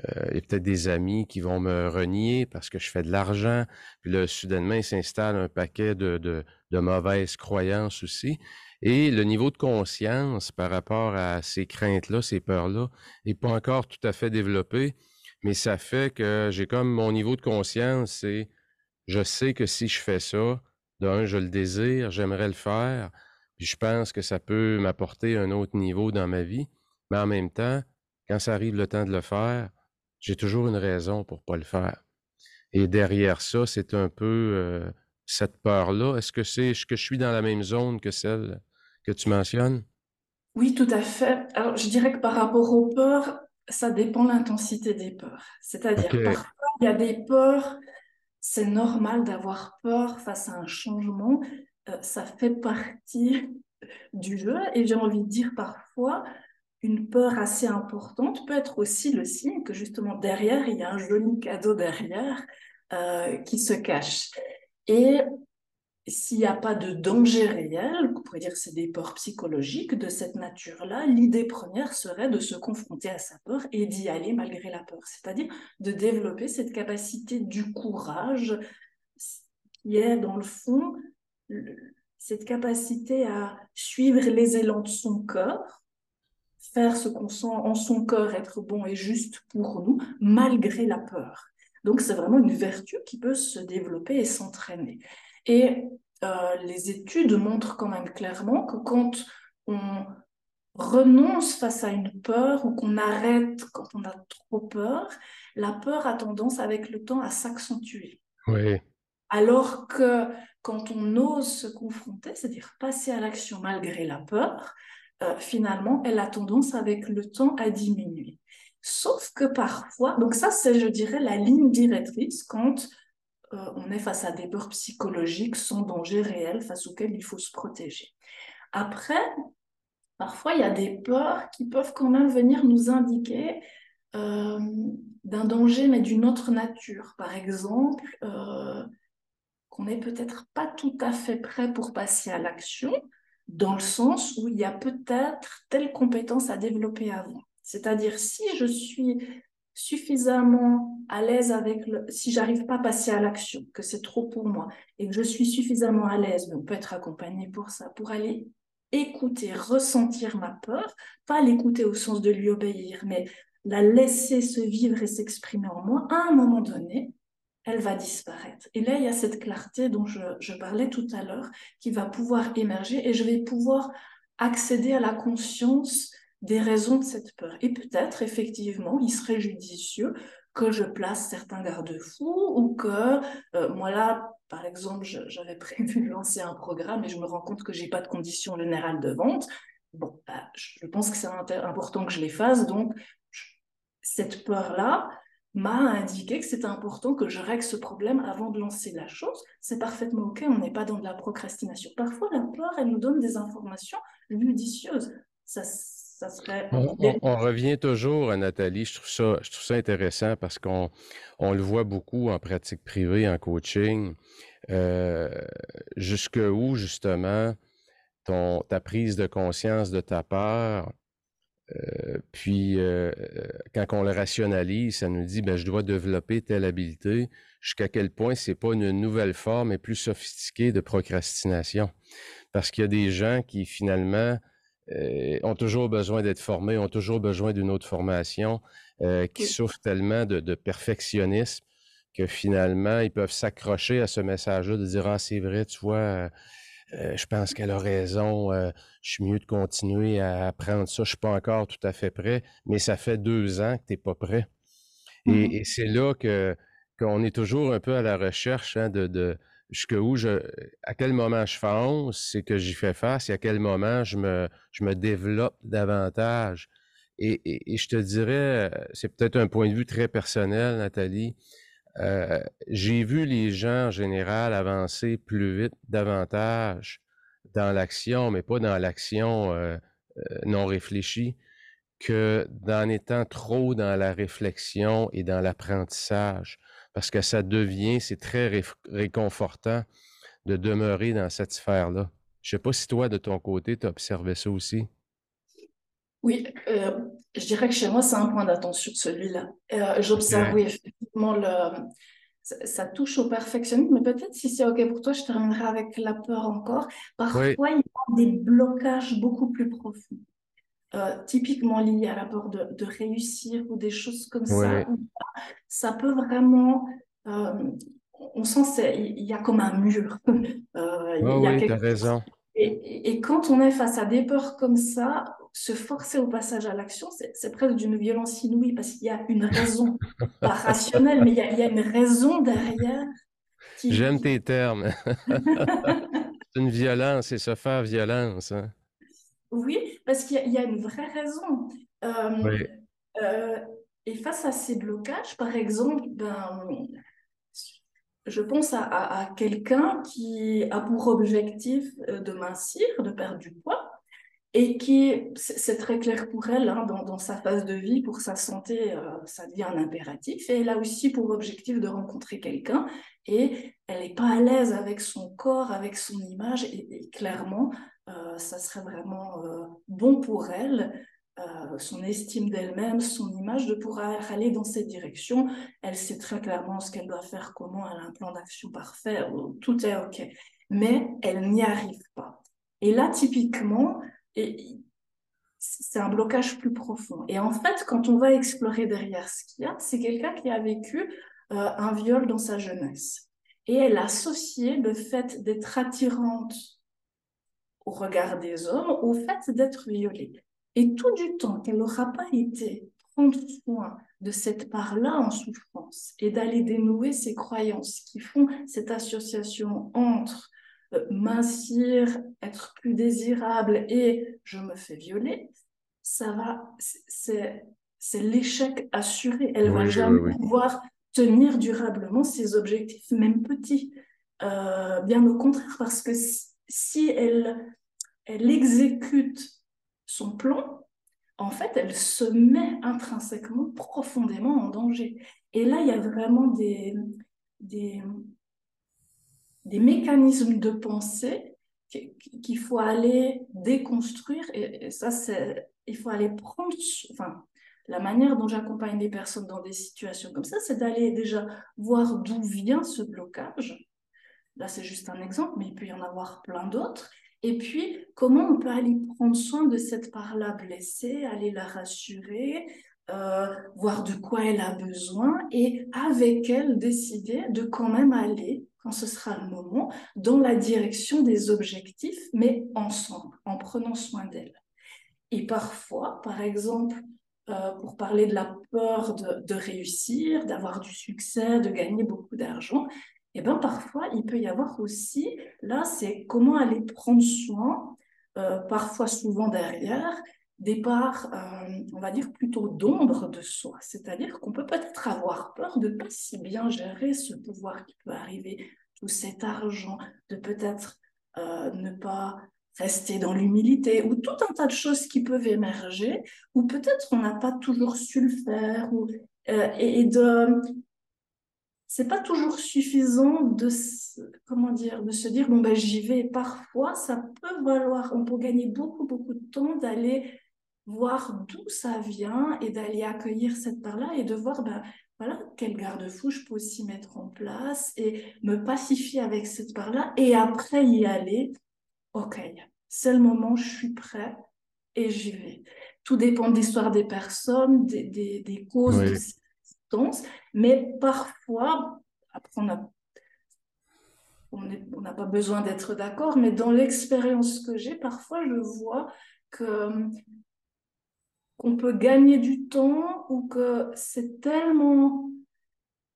euh, y a peut-être des amis qui vont me renier parce que je fais de l'argent. Puis là, soudainement, il s'installe un paquet de, de, de, mauvaises croyances aussi. Et le niveau de conscience par rapport à ces craintes-là, ces peurs-là, n'est pas encore tout à fait développé. Mais ça fait que j'ai comme mon niveau de conscience, c'est je sais que si je fais ça, d'un, je le désire, j'aimerais le faire, puis je pense que ça peut m'apporter un autre niveau dans ma vie. Mais en même temps, quand ça arrive le temps de le faire, j'ai toujours une raison pour pas le faire. Et derrière ça, c'est un peu euh, cette peur-là. Est-ce que c'est que je suis dans la même zone que celle que tu mentionnes? Oui, tout à fait. Alors, je dirais que par rapport aux peurs, ça dépend de l'intensité des peurs. C'est-à-dire, parfois, il y a des peurs, c'est normal d'avoir peur face à un changement. Euh, ça fait partie du jeu. Et j'ai envie de dire parfois, une peur assez importante peut être aussi le signe que justement derrière, il y a un joli cadeau derrière euh, qui se cache. Et s'il n'y a pas de danger réel, on pourrait dire que c'est des peurs psychologiques de cette nature-là, l'idée première serait de se confronter à sa peur et d'y aller malgré la peur, c'est-à-dire de développer cette capacité du courage qui est dans le fond cette capacité à suivre les élans de son cœur faire ce qu'on sent en son cœur être bon et juste pour nous, malgré la peur. Donc c'est vraiment une vertu qui peut se développer et s'entraîner. Et euh, les études montrent quand même clairement que quand on renonce face à une peur ou qu'on arrête quand on a trop peur, la peur a tendance avec le temps à s'accentuer. Oui. Alors que quand on ose se confronter, c'est-à-dire passer à l'action malgré la peur, euh, finalement, elle a tendance avec le temps à diminuer. Sauf que parfois, donc ça c'est, je dirais, la ligne directrice quand euh, on est face à des peurs psychologiques sans danger réel face auxquelles il faut se protéger. Après, parfois il y a des peurs qui peuvent quand même venir nous indiquer euh, d'un danger mais d'une autre nature. Par exemple, qu'on n'est peut-être pas tout à fait prêt pour passer à l'action, dans le sens où il y a peut-être telle compétence à développer avant. C'est-à-dire, si je suis suffisamment à l'aise avec le, si j'arrive pas à passer à l'action, que c'est trop pour moi, et que je suis suffisamment à l'aise, mais on peut être accompagné pour ça, pour aller écouter, ressentir ma peur, pas l'écouter au sens de lui obéir, mais la laisser se vivre et s'exprimer en moi, à un moment donné, elle va disparaître. Et là, il y a cette clarté dont je, parlais tout à l'heure qui va pouvoir émerger et je vais pouvoir accéder à la conscience des raisons de cette peur. Et peut-être, effectivement, il serait judicieux que je place certains garde-fous ou que euh, moi là, par exemple, j'avais prévu de lancer un programme et je me rends compte que j'ai pas de conditions générales de vente. Bon, bah, je pense que c'est important que je les fasse. Donc, cette peur-là m'a indiqué que c'était important que je règle ce problème avant de lancer la chose. C'est parfaitement OK, on n'est pas dans de la procrastination. Parfois, la peur, elle nous donne des informations judicieuses. Ça, ça serait... On, revient toujours à Nathalie. Je trouve ça, je trouve ça intéressant parce qu'on on le voit beaucoup en pratique privée, en coaching. Euh, jusque où, justement, ton, ta prise de conscience de ta part euh, puis, euh, quand on le rationalise, ça nous dit, ben, je dois développer telle habileté. Jusqu'à quel point c'est pas une nouvelle forme et plus sophistiquée de procrastination? Parce qu'il y a des gens qui, finalement, euh, ont toujours besoin d'être formés, ont toujours besoin d'une autre formation, qui souffrent tellement de, de, perfectionnisme que finalement, ils peuvent s'accrocher à ce message-là de dire, ah, c'est vrai, tu vois, euh, je pense qu'elle a raison. Euh, je suis mieux de continuer à apprendre ça. Je suis pas encore tout à fait prêt, mais ça fait deux ans que tu n'es pas prêt. Mmh et, c'est là que qu'on est toujours un peu à la recherche hein, de, de jusqu'où je, à quel moment je fonce, c'est que j'y fais face, et à quel moment je me, je me développe davantage. Et, et je te dirais, c'est peut-être un point de vue très personnel, Nathalie, euh, j'ai vu les gens en général avancer plus vite, davantage dans l'action, mais pas dans l'action euh, euh, non réfléchie, que d'en étant trop dans la réflexion et dans l'apprentissage. Parce que ça devient, c'est très réconfortant de demeurer dans cette sphère-là. Je ne sais pas si toi, de ton côté, tu as observé ça aussi. Oui, euh, je dirais que chez moi, c'est un point d'attention, celui-là. Euh, J'observe, oui, effectivement, le, ça, touche au perfectionnisme, mais peut-être si c'est OK pour toi, je terminerai avec la peur encore. Parfois, il y a des blocages beaucoup plus profonds, euh, typiquement liés à la peur de, de, réussir ou des choses comme ça. Ça peut vraiment. Euh, on sent il y a comme un mur. Euh, oui, tu as raison. Et, et, quand on est face à des peurs comme ça, se forcer au passage à l'action, c'est presque d'une violence inouïe parce qu'il y a une raison, pas rationnelle, mais il y a, une raison derrière. J'aime tes termes. c'est une violence et se faire violence. Hein. Oui, parce qu'il y, a une vraie raison. Euh, euh, et face à ces blocages, par exemple, ben, je pense à, à quelqu'un qui a pour objectif euh, de mincir, de perdre du poids et qui, c'est très clair pour elle, hein, dans, sa phase de vie, pour sa santé, euh, ça devient un impératif. Et elle a aussi pour objectif de rencontrer quelqu'un et elle n'est pas à l'aise avec son corps, avec son image. Et, clairement, euh, ça serait vraiment euh, bon pour elle, son estime d'elle-même, son image, de pouvoir aller dans cette direction. Elle sait très clairement ce qu'elle doit faire, comment elle a un plan d'action parfait, tout est OK. Mais elle n'y arrive pas. Et là, typiquement, et c'est un blocage plus profond. Et en fait, quand on va explorer derrière ce qu'il y a, c'est quelqu'un qui a vécu euh, un viol dans sa jeunesse. Et elle a associé le fait d'être attirante au regard des hommes au fait d'être violée. Et tout du temps qu'elle n'aura pas été prendre soin de cette part-là en souffrance et d'aller dénouer ses croyances qui font cette association entre mincir, être plus désirable et je me fais violer, ça va, c'est l'échec assuré. Elle va jamais pouvoir tenir durablement ses objectifs, même petits. Euh, bien au contraire, parce que si, elle, elle exécute son plan, en fait, elle se met intrinsèquement profondément en danger. Et là, il y a vraiment des, des, des mécanismes de pensée qu'il faut aller déconstruire. Et, ça, c'est, il faut aller prendre, enfin, la manière dont j'accompagne les personnes dans des situations comme ça, c'est d'aller déjà voir d'où vient ce blocage. Là, c'est juste un exemple, mais il peut y en avoir plein d'autres. Et puis, comment on peut aller prendre soin de cette part-là blessée, aller la rassurer, euh, voir de quoi elle a besoin et avec elle décider de quand même aller quand ce sera le moment, dans la direction des objectifs, mais ensemble, en prenant soin d'elle. Et parfois, par exemple, euh, pour parler de la peur de, réussir, d'avoir du succès, de gagner beaucoup d'argent, et eh bien parfois il peut y avoir aussi, là c'est comment aller prendre soin, euh, parfois souvent derrière, des parts, euh, on va dire plutôt d'ombre de soi. C'est-à-dire qu'on peut peut-être avoir peur de pas si bien gérer ce pouvoir qui peut arriver, tout cet argent, de peut-être ne pas rester dans l'humilité, ou tout un tas de choses qui peuvent émerger, ou peut-être on n'a pas toujours su le faire, ou, euh, et, de... C'est pas toujours suffisant de, comment dire, de se dire, bon, ben, j'y vais. Parfois, ça peut valoir, on peut gagner beaucoup, beaucoup de temps d'aller voir d'où ça vient et d'aller accueillir cette part-là et de voir, ben, voilà, quel garde-fou je peux aussi mettre en place et me pacifier avec cette part-là et après y aller ok, c'est le moment, je suis prêt et j'y vais. Tout dépend de l'histoire des personnes, des, des, causes de cette mais parfois, après on n'a pas besoin d'être d'accord, mais dans l'expérience que j'ai, parfois je vois que qu'on peut gagner du temps ou que c'est tellement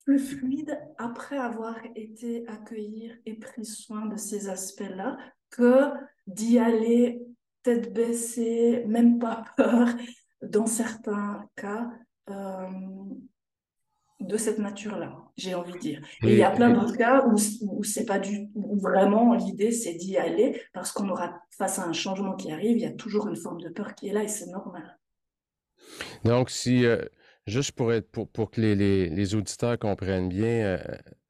plus fluide après avoir été accueillir et pris soin de ces aspects-là que d'y aller tête baissée, même pas peur, dans certains cas euh, de cette nature-là, j'ai envie de dire. Et, il y a plein d'autres cas où, où c'est pas du où vraiment l'idée c'est d'y aller parce qu'on aura face à un changement qui arrive, il y a toujours une forme de peur qui est là et c'est normal. Donc si euh, juste pour pour, que les, les, auditeurs comprennent bien, euh,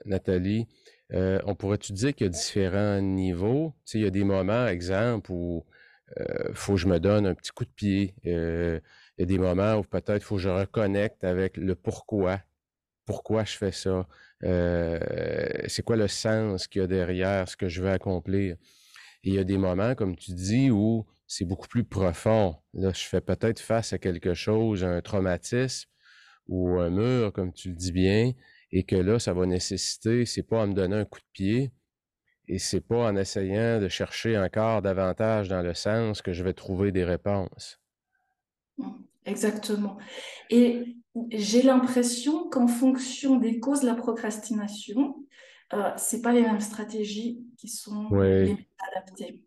Nathalie, euh, on pourrait-tu dire qu'il y a différents niveaux? Tu sais, il y a des moments, exemple, où il faut que je me donne un petit coup de pied. Il y a des moments où peut-être il faut que je reconnecte avec le pourquoi. Pourquoi je fais ça? c'est quoi le sens qu'il y a derrière ce que je veux accomplir? Et il y a des moments, comme tu dis, où c'est beaucoup plus profond. Là, je fais peut-être face à quelque chose, un traumatisme ou un mur, comme tu le dis bien, et que là, ça va nécessiter, c'est pas en me donner un coup de pied et c'est pas en essayant de chercher encore davantage dans le sens que je vais trouver des réponses. Mmh, exactement. Et j'ai l'impression qu'en fonction des causes de la procrastination, euh, c'est pas les mêmes stratégies qui sont adaptées.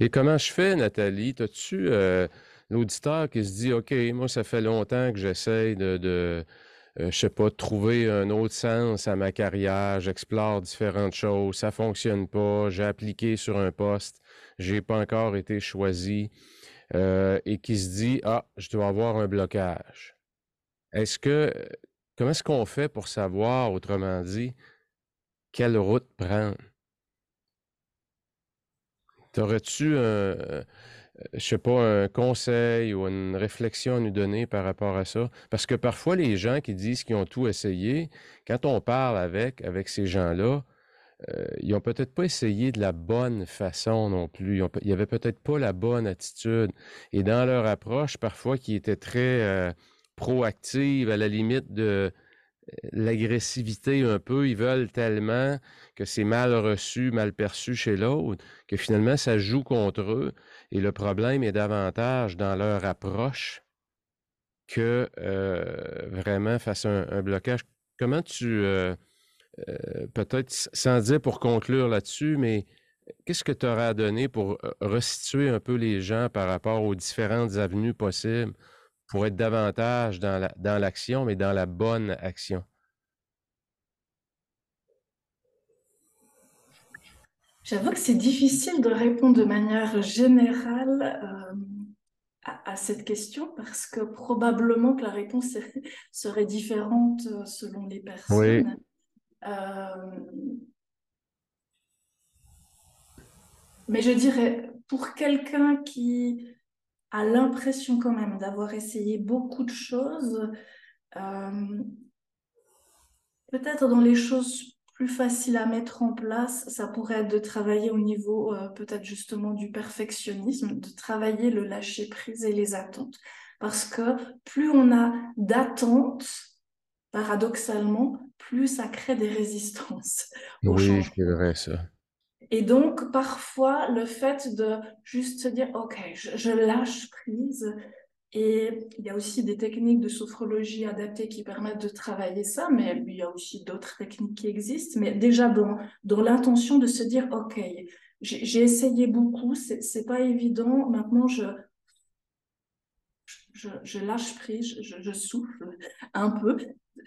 Et comment je fais, Nathalie? As-tu euh, l'auditeur qui se dit, OK, moi, ça fait longtemps que j'essaye de je euh, je sais pas, trouver un autre sens à ma carrière, j'explore différentes choses, ça fonctionne pas, j'ai appliqué sur un poste, j'ai pas encore été choisi, euh, et qui se dit ah, je dois avoir un blocage. Est-ce que comment est-ce qu'on fait pour savoir, autrement dit, quelle route prendre? T'aurais-tu un, je sais pas, un conseil ou une réflexion à nous donner par rapport à ça? Parce que parfois, les gens qui disent qu'ils ont tout essayé, quand on parle avec, ces gens-là, euh, ils ont peut-être pas essayé de la bonne façon non plus. Ils, n'avaient peut-être pas la bonne attitude. Et dans leur approche, parfois, qui était très euh, proactive, à la limite de euh, l'agressivité un peu, ils veulent tellement que c'est mal reçu, mal perçu chez l'autre, que finalement, ça joue contre eux. Et le problème est davantage dans leur approche que euh, vraiment face à un, blocage. Comment tu, euh, euh, peut-être sans dire pour conclure là-dessus, mais qu'est-ce que tu aurais à donner pour resituer un peu les gens par rapport aux différentes avenues possibles pour être davantage dans l'action, mais dans la bonne action? J'avoue que c'est difficile de répondre de manière générale euh, à, cette question parce que probablement que la réponse serait différente euh, selon les personnes. Euh, mais je dirais, pour quelqu'un qui a l'impression quand même d'avoir essayé beaucoup de choses, peut-être dans les choses plus facile à mettre en place, ça pourrait être de travailler au niveau euh, peut-être justement du perfectionnisme, de travailler le lâcher prise et les attentes. Parce que plus on a d'attentes, paradoxalement, plus ça crée des résistances. oui, je dirais ça. Et donc, parfois, le fait de juste se dire, OK, je, lâche prise, Et il y a aussi des techniques de sophrologie adaptées qui permettent de travailler ça, mais il y a aussi d'autres techniques qui existent. Mais déjà dans, dans l'intention de se dire, OK, j'ai essayé beaucoup, c'est pas évident, maintenant je, je, lâche prise, je, souffle un peu.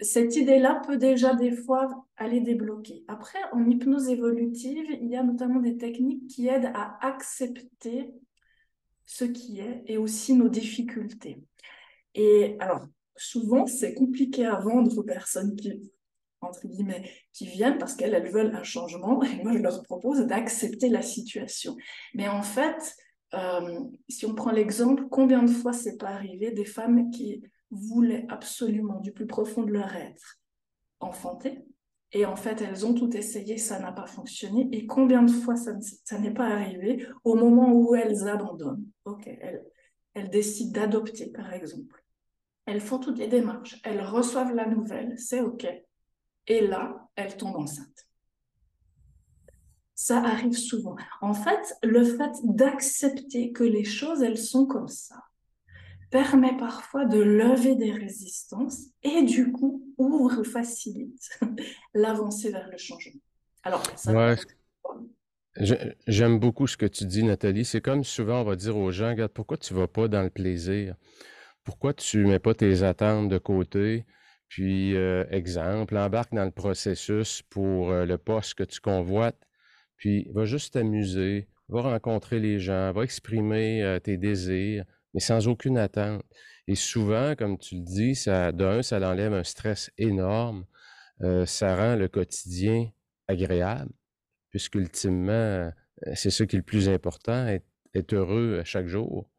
Cette idée-là peut déjà des fois aller débloquer. Après, en hypnose évolutive, il y a notamment des techniques qui aident à accepter ce qui est et aussi nos difficultés. Et alors, souvent, c'est compliqué à vendre aux personnes qui, entre guillemets, qui viennent parce qu'elles elles veulent un changement et moi, je leur propose d'accepter la situation. Mais en fait, euh, si on prend l'exemple, combien de fois c'est pas arrivé des femmes qui voulaient absolument du plus profond de leur être enfanter et en fait, elles ont tout essayé, ça n'a pas fonctionné. Et combien de fois ça, n'est pas arrivé au moment où elles abandonnent? Ok, elles, elles décident d'adopter, par exemple. Elles font toutes les démarches, elles reçoivent la nouvelle, c'est ok. Et là, elles tombent enceintes. Ça arrive souvent. En fait, le fait d'accepter que les choses, elles sont comme ça, permet parfois de lever des résistances et du coup ouvre, facilite l'avancée vers le changement. Alors, ça J'aime beaucoup ce que tu dis, Nathalie. C'est comme souvent on va dire aux gens, regarde, pourquoi tu ne vas pas dans le plaisir? Pourquoi tu ne mets pas tes attentes de côté? Puis, euh, exemple, embarque dans le processus pour euh, le poste que tu convoites, puis va juste t'amuser, va rencontrer les gens, va exprimer euh, tes désirs, mais sans aucune attente. Et souvent, comme tu le dis, ça, d'un, ça enlève un stress énorme. Euh, ça rend le quotidien agréable, puisque ultimement, euh, c'est ce qui est le plus important, être, être heureux chaque jour.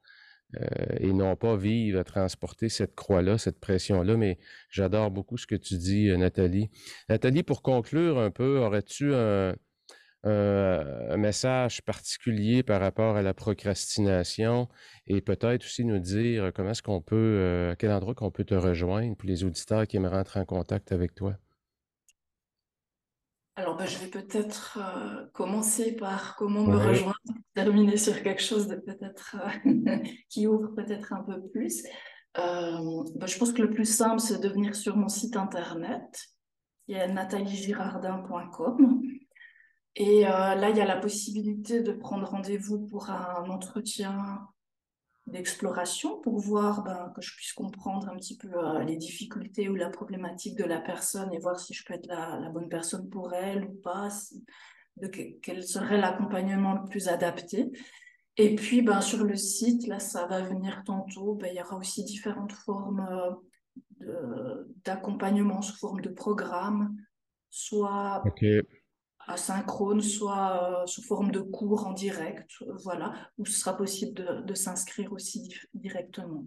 Euh, et non pas vivre, transporter cette croix-là, cette pression-là. Mais j'adore beaucoup ce que tu dis, Nathalie. Nathalie, pour conclure un peu, aurais-tu un, euh, un message particulier par rapport à la procrastination et peut-être aussi nous dire comment est-ce qu'on peut, euh, à quel endroit qu'on peut te rejoindre pour les auditeurs qui aimeraient entrer en contact avec toi? Alors, ben, je vais peut-être euh, commencer par comment me rejoindre, terminer sur quelque chose de peut-être qui ouvre peut-être un peu plus. Ben, je pense que le plus simple, c'est de venir sur mon site internet, qui est nataliegirardin.com. Et euh, là, il y a la possibilité de prendre rendez-vous pour un entretien d'exploration pour voir ben, que je puisse comprendre un petit peu euh, les difficultés ou la problématique de la personne et voir si je peux être la, bonne personne pour elle ou pas, de quel serait l'accompagnement le plus adapté. Et puis, ben, sur le site, là, ça va venir tantôt, ben, il y aura aussi différentes formes euh, d'accompagnement sous forme de programme, soit asynchrone, soit euh, sous forme de cours en direct, voilà, où ce sera possible de, s'inscrire aussi directement.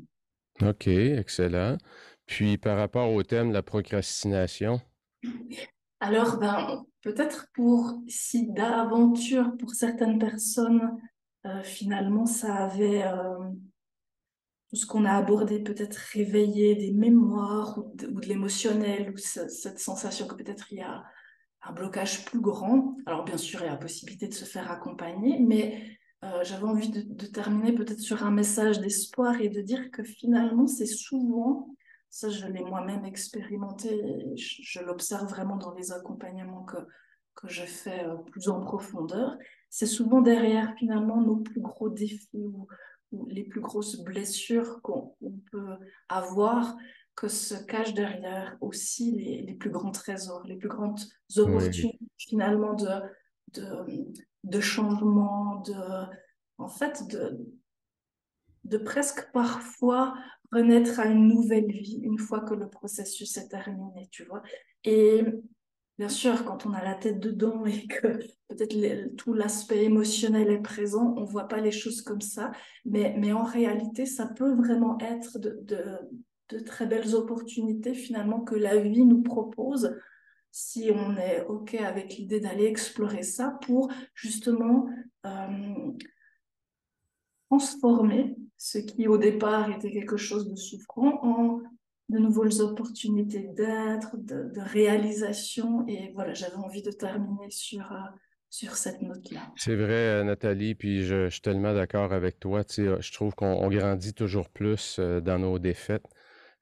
OK, excellent. Puis par rapport au thème de la procrastination? Alors, ben, peut-être pour si d'aventure, pour certaines personnes, euh, finalement, ça avait euh, tout ce qu'on a abordé, peut-être réveillé des mémoires ou de, de l'émotionnel, ou cette sensation que peut-être il y a un blocage plus grand. Alors bien sûr, il y a la possibilité de se faire accompagner, mais euh, j'avais envie de, terminer peut-être sur un message d'espoir et de dire que finalement, c'est souvent, ça je l'ai moi-même expérimenté, je, l'observe vraiment dans les accompagnements que, que je fais euh, plus en profondeur, c'est souvent derrière finalement nos plus gros défis ou, les plus grosses blessures qu'on peut avoir que se cachent derrière aussi les, les, plus grands trésors, les plus grandes opportunités finalement de, de, de, changement, de, en fait, de, de presque parfois renaître à une nouvelle vie une fois que le processus est terminé, tu vois. Et bien sûr, quand on a la tête dedans et que peut-être tout l'aspect émotionnel est présent, on voit pas les choses comme ça, mais, mais en réalité, ça peut vraiment être de, de de très belles opportunités finalement que la vie nous propose si on est OK avec l'idée d'aller explorer ça pour justement euh, transformer ce qui au départ était quelque chose de souffrant en de nouvelles opportunités d'être, de, réalisation. Et voilà, j'avais envie de terminer sur, euh, sur cette note-là. C'est vrai, euh, Nathalie, puis je, suis tellement d'accord avec toi. Tu sais, je trouve qu'on grandit toujours plus dans nos défaites,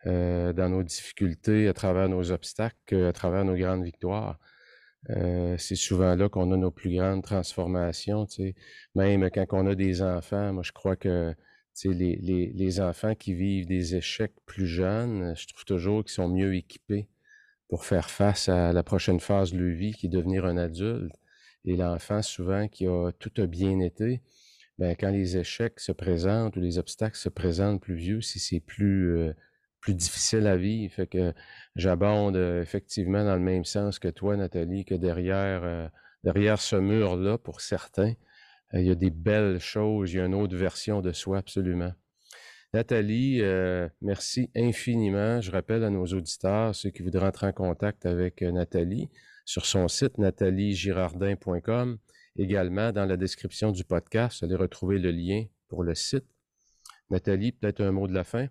dans nos difficultés, à travers nos obstacles, qu'à travers nos grandes victoires. c'est souvent là qu'on a nos plus grandes transformations. Même quand on a des enfants, moi je crois que les, enfants qui vivent des échecs plus jeunes, je trouve toujours qu'ils sont mieux équipés pour faire face à la prochaine phase de leur vie, qui est devenir un adulte. Et l'enfant, souvent, qui a tout bien été, ben, quand les échecs se présentent ou les obstacles se présentent plus vieux, si c'est plus, euh, plus difficile à vivre. Fait que j'abonde euh, effectivement dans le même sens que toi, Nathalie, que derrière, euh, derrière ce mur-là, pour certains, il y a des belles choses, il y a une autre version de soi, absolument. Nathalie, merci infiniment. Je rappelle à nos auditeurs, ceux qui voudraient entrer en contact avec Nathalie, sur son site nataliegirardin.com. Également, dans la description du podcast, vous allez retrouver le lien pour le site. Nathalie, peut-être un mot de la fin?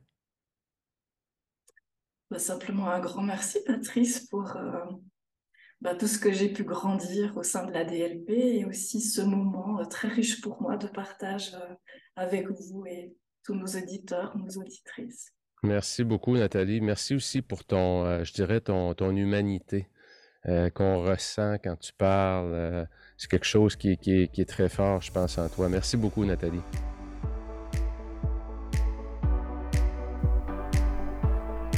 Bah, simplement un grand merci, Patrice, pour euh, bah, tout ce que j'ai pu grandir au sein de la DLP et aussi ce moment euh, très riche pour moi de partage euh, avec vous et tous nos auditeurs, nos auditrices. Merci beaucoup, Nathalie. Merci aussi pour ton, je dirais, ton, ton humanité. Qu'on ressent quand tu parles. C'est quelque chose qui, est très fort, je pense, en toi. Merci beaucoup, Nathalie.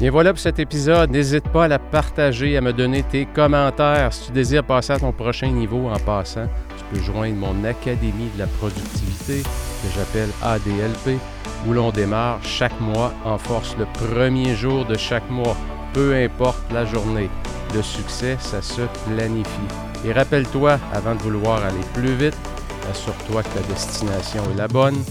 Et voilà pour cet épisode. N'hésite pas à la partager, à me donner tes commentaires. Si tu désires passer à ton prochain niveau en passant, tu peux joindre mon Académie de la productivité que j'appelle ADLP, où l'on démarre chaque mois en force le premier jour de chaque mois, peu importe la journée. Le succès, ça se planifie. Et rappelle-toi, avant de vouloir aller plus vite, assure-toi que ta destination est la bonne,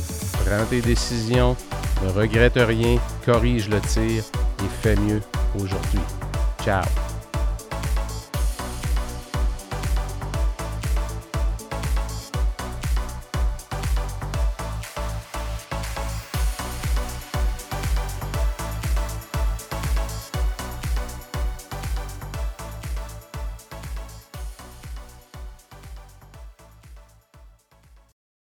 prends tes décisions, ne regrette rien, corrige le tir et fais mieux aujourd'hui. Ciao!